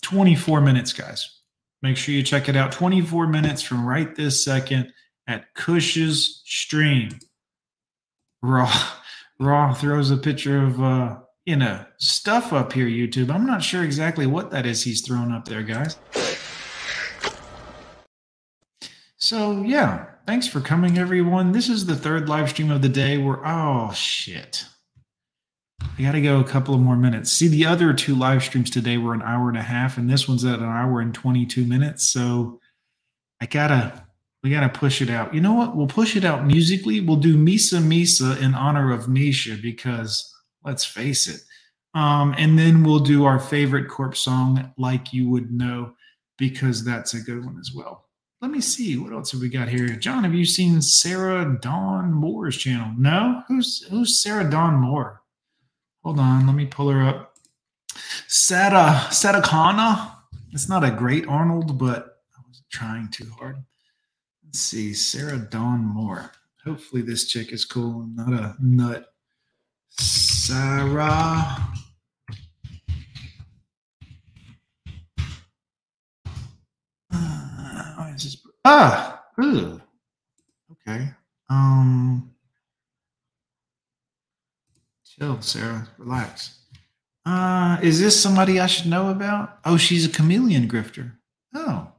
[SPEAKER 1] 24 minutes, guys. Make sure you check it out. 24 minutes from right this second at Kush's stream. Raw Raw throws a picture of uh, you know, stuff up here, YouTube. I'm not sure exactly what that is he's throwing up there, guys. So yeah, thanks for coming, everyone. This is the third live stream of the day. We're oh shit. I got to go a couple of more minutes. See, the other two live streams today were an hour and a half, and this one's at an hour and 22 minutes. So I gotta, we gotta push it out. You know what? We'll push it out musically. We'll do Misa Misa in honor of Misha because let's face it. Um, and then we'll do our favorite corpse song, Like You Would Know, because that's a good one as well. Let me see. What else have we got here? John, have you seen Sarah Dawn Moore's channel? No? Who's who's Sarah Dawn Moore? Hold on, let me pull her up. Sata Satakana. It's not a great Arnold, but I was trying too hard. Let's see, Sarah Dawn Moore. Hopefully this chick is cool not a nut. Sarah. Uh, ah, ooh. okay. Um, chill, Sarah. Relax. Uh, is this somebody I should know about? Oh, she's a chameleon grifter. Oh,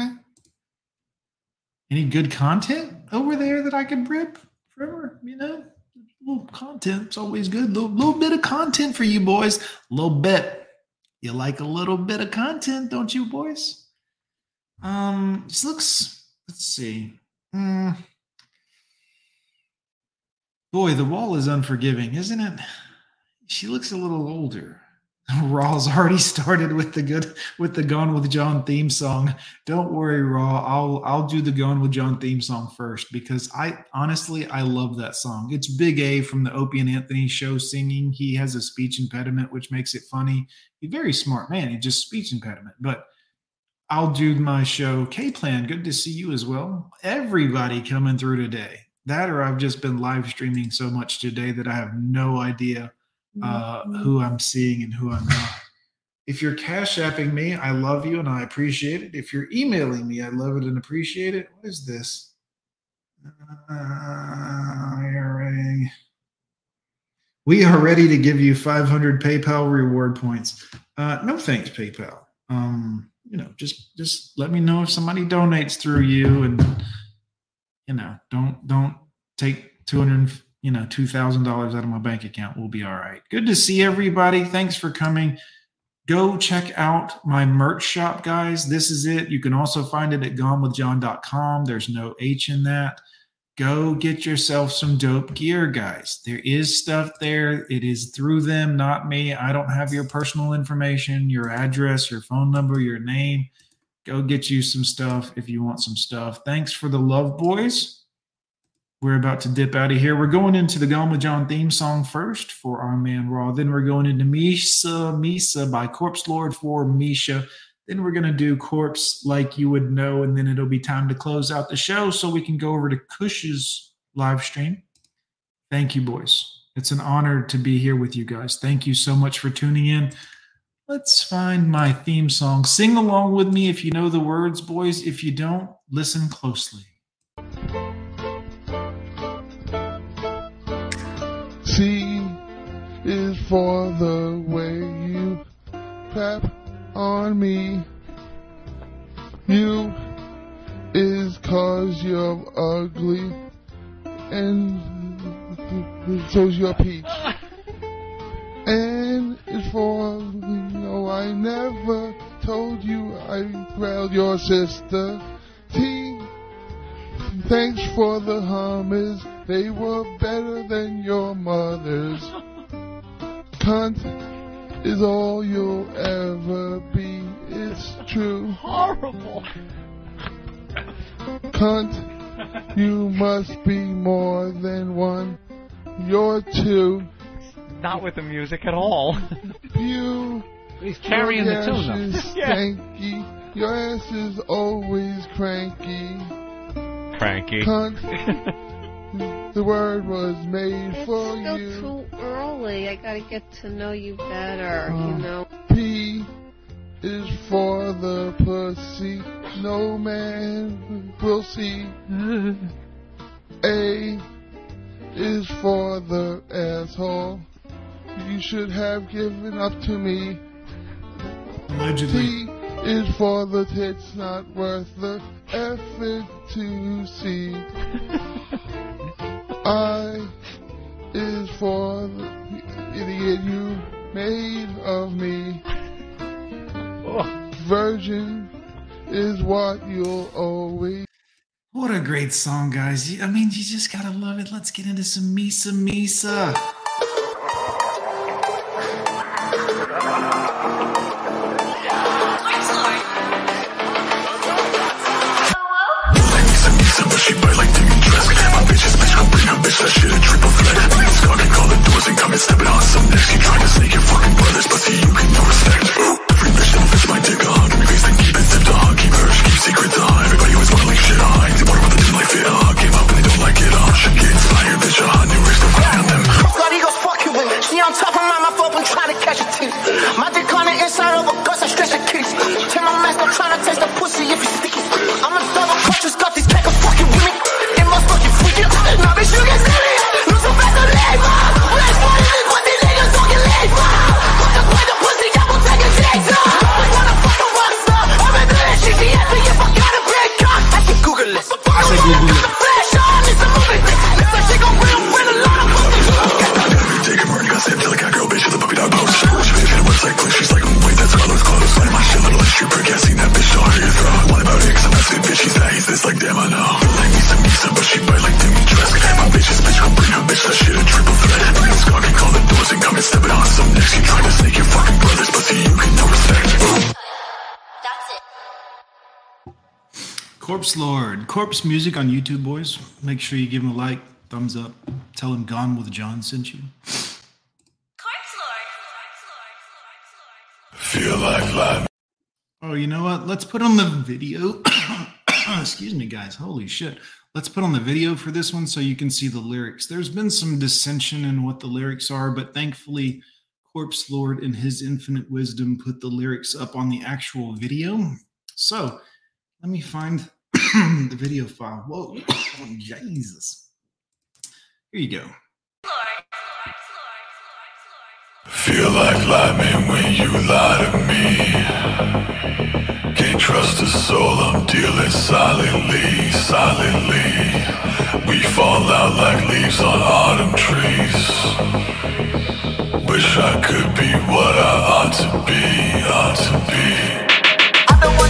[SPEAKER 1] okay. Any good content over there that I could rip from her? You know, little content's always good. Little little bit of content for you boys. A little bit. You like a little bit of content, don't you, boys? Um, this looks. Let's see. Mm. Boy, the wall is unforgiving, isn't it? She looks a little older. Raw's already started with the good with the Gone with John theme song. Don't worry, Raw. I'll I'll do the Gone with John theme song first because I honestly I love that song. It's Big A from the Opie and Anthony show singing. He has a speech impediment, which makes it funny. He's very smart man. He just speech impediment, but I'll do my show. K Plan, good to see you as well. Everybody coming through today. That or I've just been live streaming so much today that I have no idea uh, who I'm seeing and who I'm not. If you're cash apping me, I love you and I appreciate it. If you're emailing me, I love it and appreciate it. What is this? Uh, we are ready to give you 500 PayPal reward points. Uh, no thanks, PayPal. Um, you know, just just let me know if somebody donates through you, and you know, don't don't take 200 you know, $2,000 out of my bank account. We'll be all right. Good to see everybody. Thanks for coming. Go check out my merch shop, guys. This is it. You can also find it at gonewithjohn.com. There's no H in that. Go get yourself some dope gear, guys. There is stuff there. It is through them, not me. I don't have your personal information, your address, your phone number, your name. Go get you some stuff if you want some stuff. Thanks for the love, boys. We're about to dip out of here. We're going into the with John theme song first for our man Raw. Then we're going into Misa Misa by Corpse Lord for Misha. Then we're going to do Corpse like you would know. And then it'll be time to close out the show so we can go over to Kush's live stream. Thank you, boys. It's an honor to be here with you guys. Thank you so much for tuning in. Let's find my theme song. Sing along with me if you know the words, boys. If you don't, listen closely.
[SPEAKER 21] C is for the way you clap on me. U is cause you're ugly. And so's your peach. N is for no, I never told you I grabbed your sister. T, thanks for the hummus. They were better than your mother's. Cunt is all you'll ever be. It's true.
[SPEAKER 11] Horrible.
[SPEAKER 21] Cunt You must be more than one. You're two.
[SPEAKER 28] Not with the music at all.
[SPEAKER 21] You.
[SPEAKER 28] He's carrying
[SPEAKER 21] your
[SPEAKER 28] the tune, though.
[SPEAKER 21] ass is
[SPEAKER 28] Yeah.
[SPEAKER 21] stanky. Your ass is always cranky.
[SPEAKER 28] Cranky.
[SPEAKER 21] Cunt. the word was made
[SPEAKER 29] It's
[SPEAKER 21] for
[SPEAKER 29] still
[SPEAKER 21] you.
[SPEAKER 29] too early. I gotta get to know you better, you
[SPEAKER 21] Uh,
[SPEAKER 29] know.
[SPEAKER 21] P is for the pussy. No man will see. A is for the asshole. You should have given up to me.
[SPEAKER 1] Allegedly.
[SPEAKER 21] T is for the tits not worth the effort to see. I is for the idiot you made of me. Oh. Virgin is what you'll always.
[SPEAKER 1] What a great song, guys. I mean, you just gotta love it. Let's get into some Misa Misa.
[SPEAKER 30] Misa some necks. You trying to sneak your fucking brothers, but see you get no respect. Ooh, every bitch fits my dick on, give me face, then keep it zipped on. Keep her, keep secrets on. Everybody always wanna like shit on. They wonder what the didn't like up and they don't like it on. Should get inspired, bitch, on. New rich, don't cry on them.
[SPEAKER 31] Blood eagles fucking with me. She on top of my mouth open trying to catch a teeth. My dick on the inside of a gust, I stretch the keys. Take my mask, I'm trying to taste the pussy if you
[SPEAKER 1] Corpse Lord. Corpse Music on YouTube, boys. Make sure you give him a like, thumbs up. Tell him Gone with John sent you. Corpse Lord.
[SPEAKER 30] Feel like life.
[SPEAKER 1] Oh, you know what? Let's put on the video. Excuse me, guys. Holy shit. Let's put on the video for this one so you can see the lyrics. There's been some dissension in what the lyrics are, but thankfully, Corpse Lord, in his infinite wisdom, put the lyrics up on the actual video. So let me find the video file. Whoa, oh, Jesus. Here you go.
[SPEAKER 30] Feel like lying when you lie to me. Can't trust a soul, I'm dealing silently, silently. We fall out like leaves on autumn trees. Wish I could be what I ought to be, ought to be.
[SPEAKER 31] To God,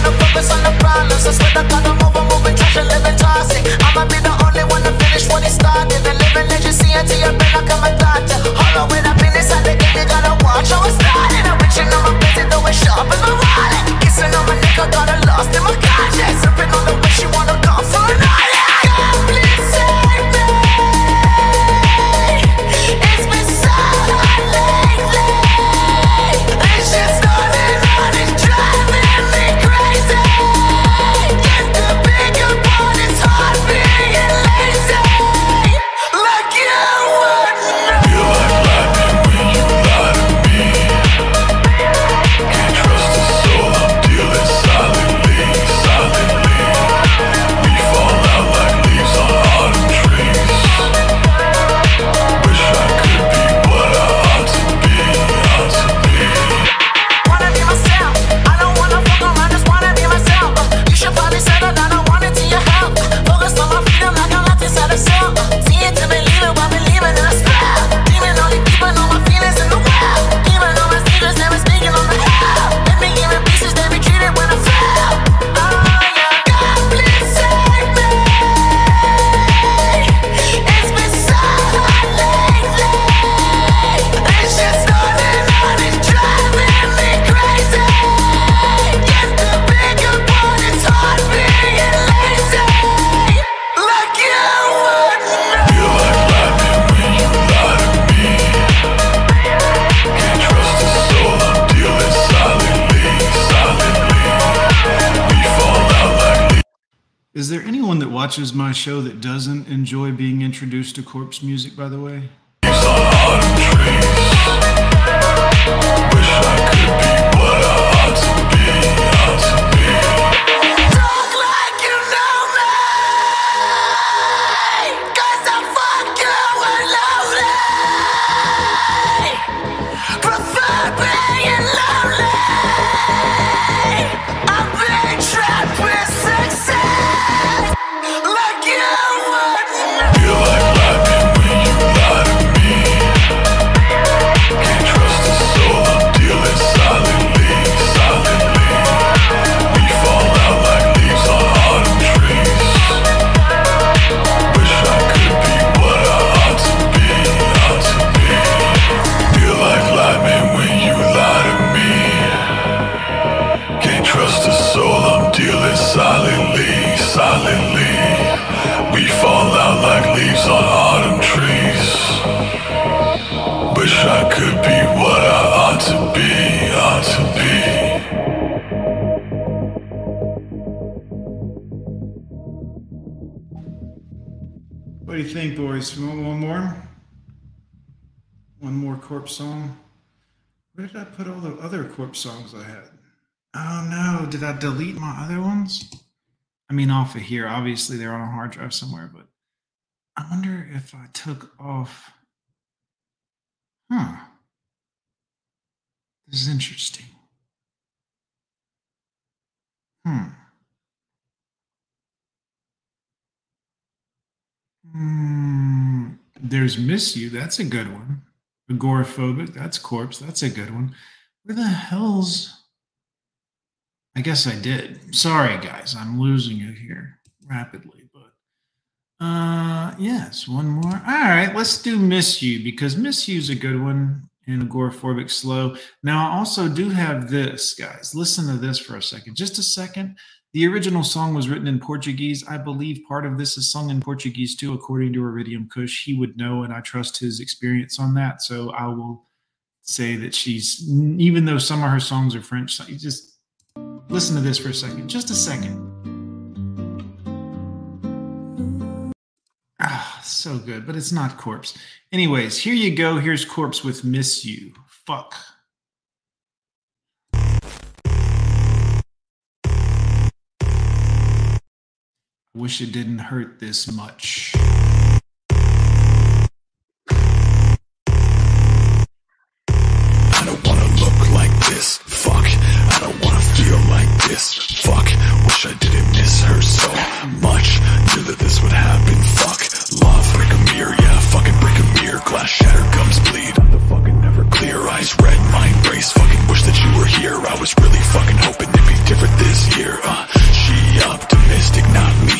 [SPEAKER 1] watches my show that doesn't enjoy being introduced to corpse music, by the way? Corpse song? Where did I put all the other corpse songs I had? Oh no, did I delete my other ones? I mean, off of here. Obviously, they're on a hard drive somewhere, but I wonder if I took off. Huh. This is interesting. Hmm. Hmm. There's Miss You. That's a good one. Agoraphobic. That's Corpse. That's a good one. Where the hell's. I guess I did. Sorry, guys. I'm losing it here rapidly. But uh yes, one more. All right, let's do Miss You because Miss You's a good one and Agoraphobic Slow. Now, I also do have this, guys. Listen to this for a second. Just a second. The original song was written in Portuguese. I believe part of this is sung in Portuguese too, according to Iridium Kush. He would know, and I trust his experience on that. So I will say that she's, even though some of her songs are French, just listen to this for a second. Just a second. Ah, so good, but it's not Corpse. Anyways, here you go. Here's Corpse with Miss You. Fuck. Wish it didn't hurt this much.
[SPEAKER 30] I don't wanna look like this. Fuck. I don't wanna feel like this. Fuck. Wish I didn't miss her so much. Knew that this would happen. Fuck. Love. Break a mirror. Yeah. Fucking break a mirror. Glass shatter. Gums bleed. The fucking never clear. Eyes red. Mind race. Fucking wish that you were here. I was really fucking hoping it'd be different this year. Uh, optimistic, not me.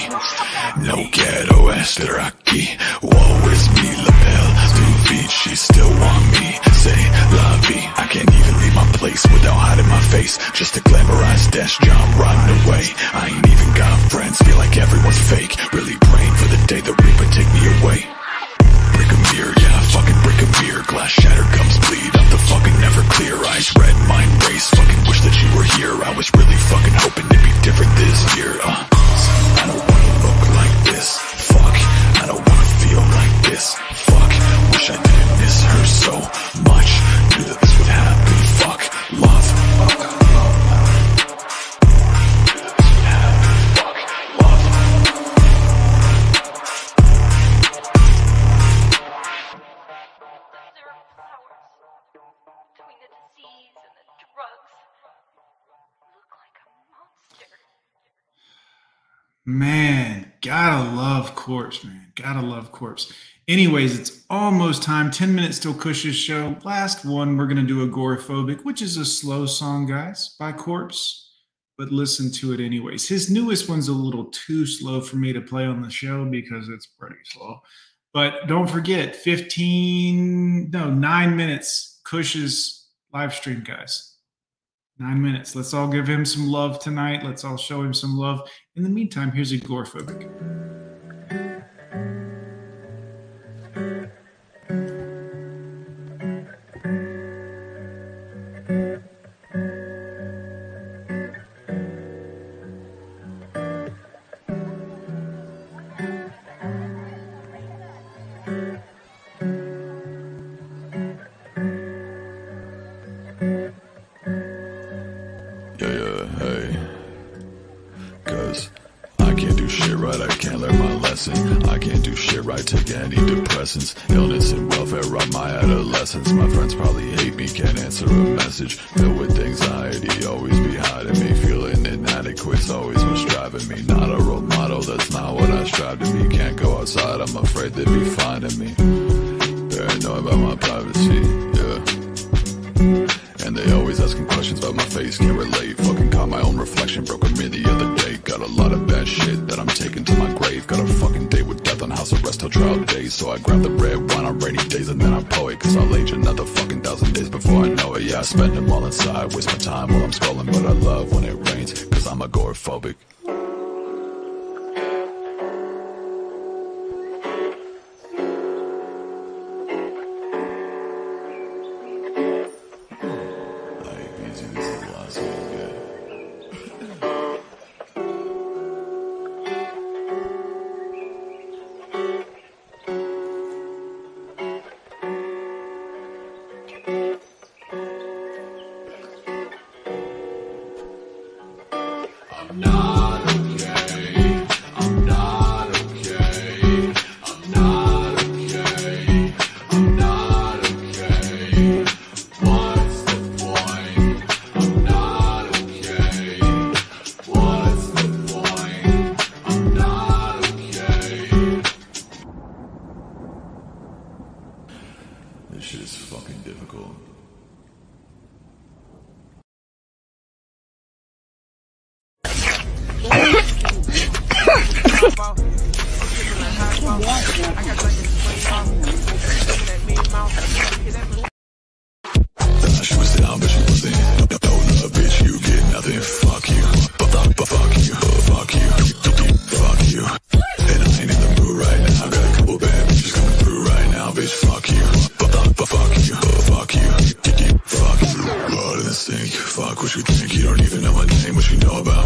[SPEAKER 30] No ghetto esteraki. Woe is me, lapel. Two feet, she still want me. Say, la vie. I can't even leave my place without hiding my face. Just a glamorized desk job riding away. I ain't even got friends, feel like everyone's fake. Really praying for the day the Reaper take me away. Break a mirror, yeah, fucking break a mirror. Glass shatter, gums bleed. I'm the fucking never clear. Eyes red, mind wish that you were here. I was really fucking hoping it'd be different this year. Uh, I don't wanna look like this. Fuck. I don't wanna feel like this. Fuck. Wish I didn't miss her so much. Knew that this would happen. Fuck. Love.
[SPEAKER 1] Man, gotta love Corpse, man. Gotta love Corpse. Anyways, it's almost time. 10 minutes till Kush's show. Last one, we're gonna do Agoraphobic, which is a slow song, guys, by Corpse. But listen to it anyways. His newest one's a little too slow for me to play on the show because it's pretty slow. But don't forget, 15, no, nine minutes, Kush's live stream, guys. Nine minutes. Let's all give him some love tonight. Let's all show him some love. In the meantime, here's Agoraphobic.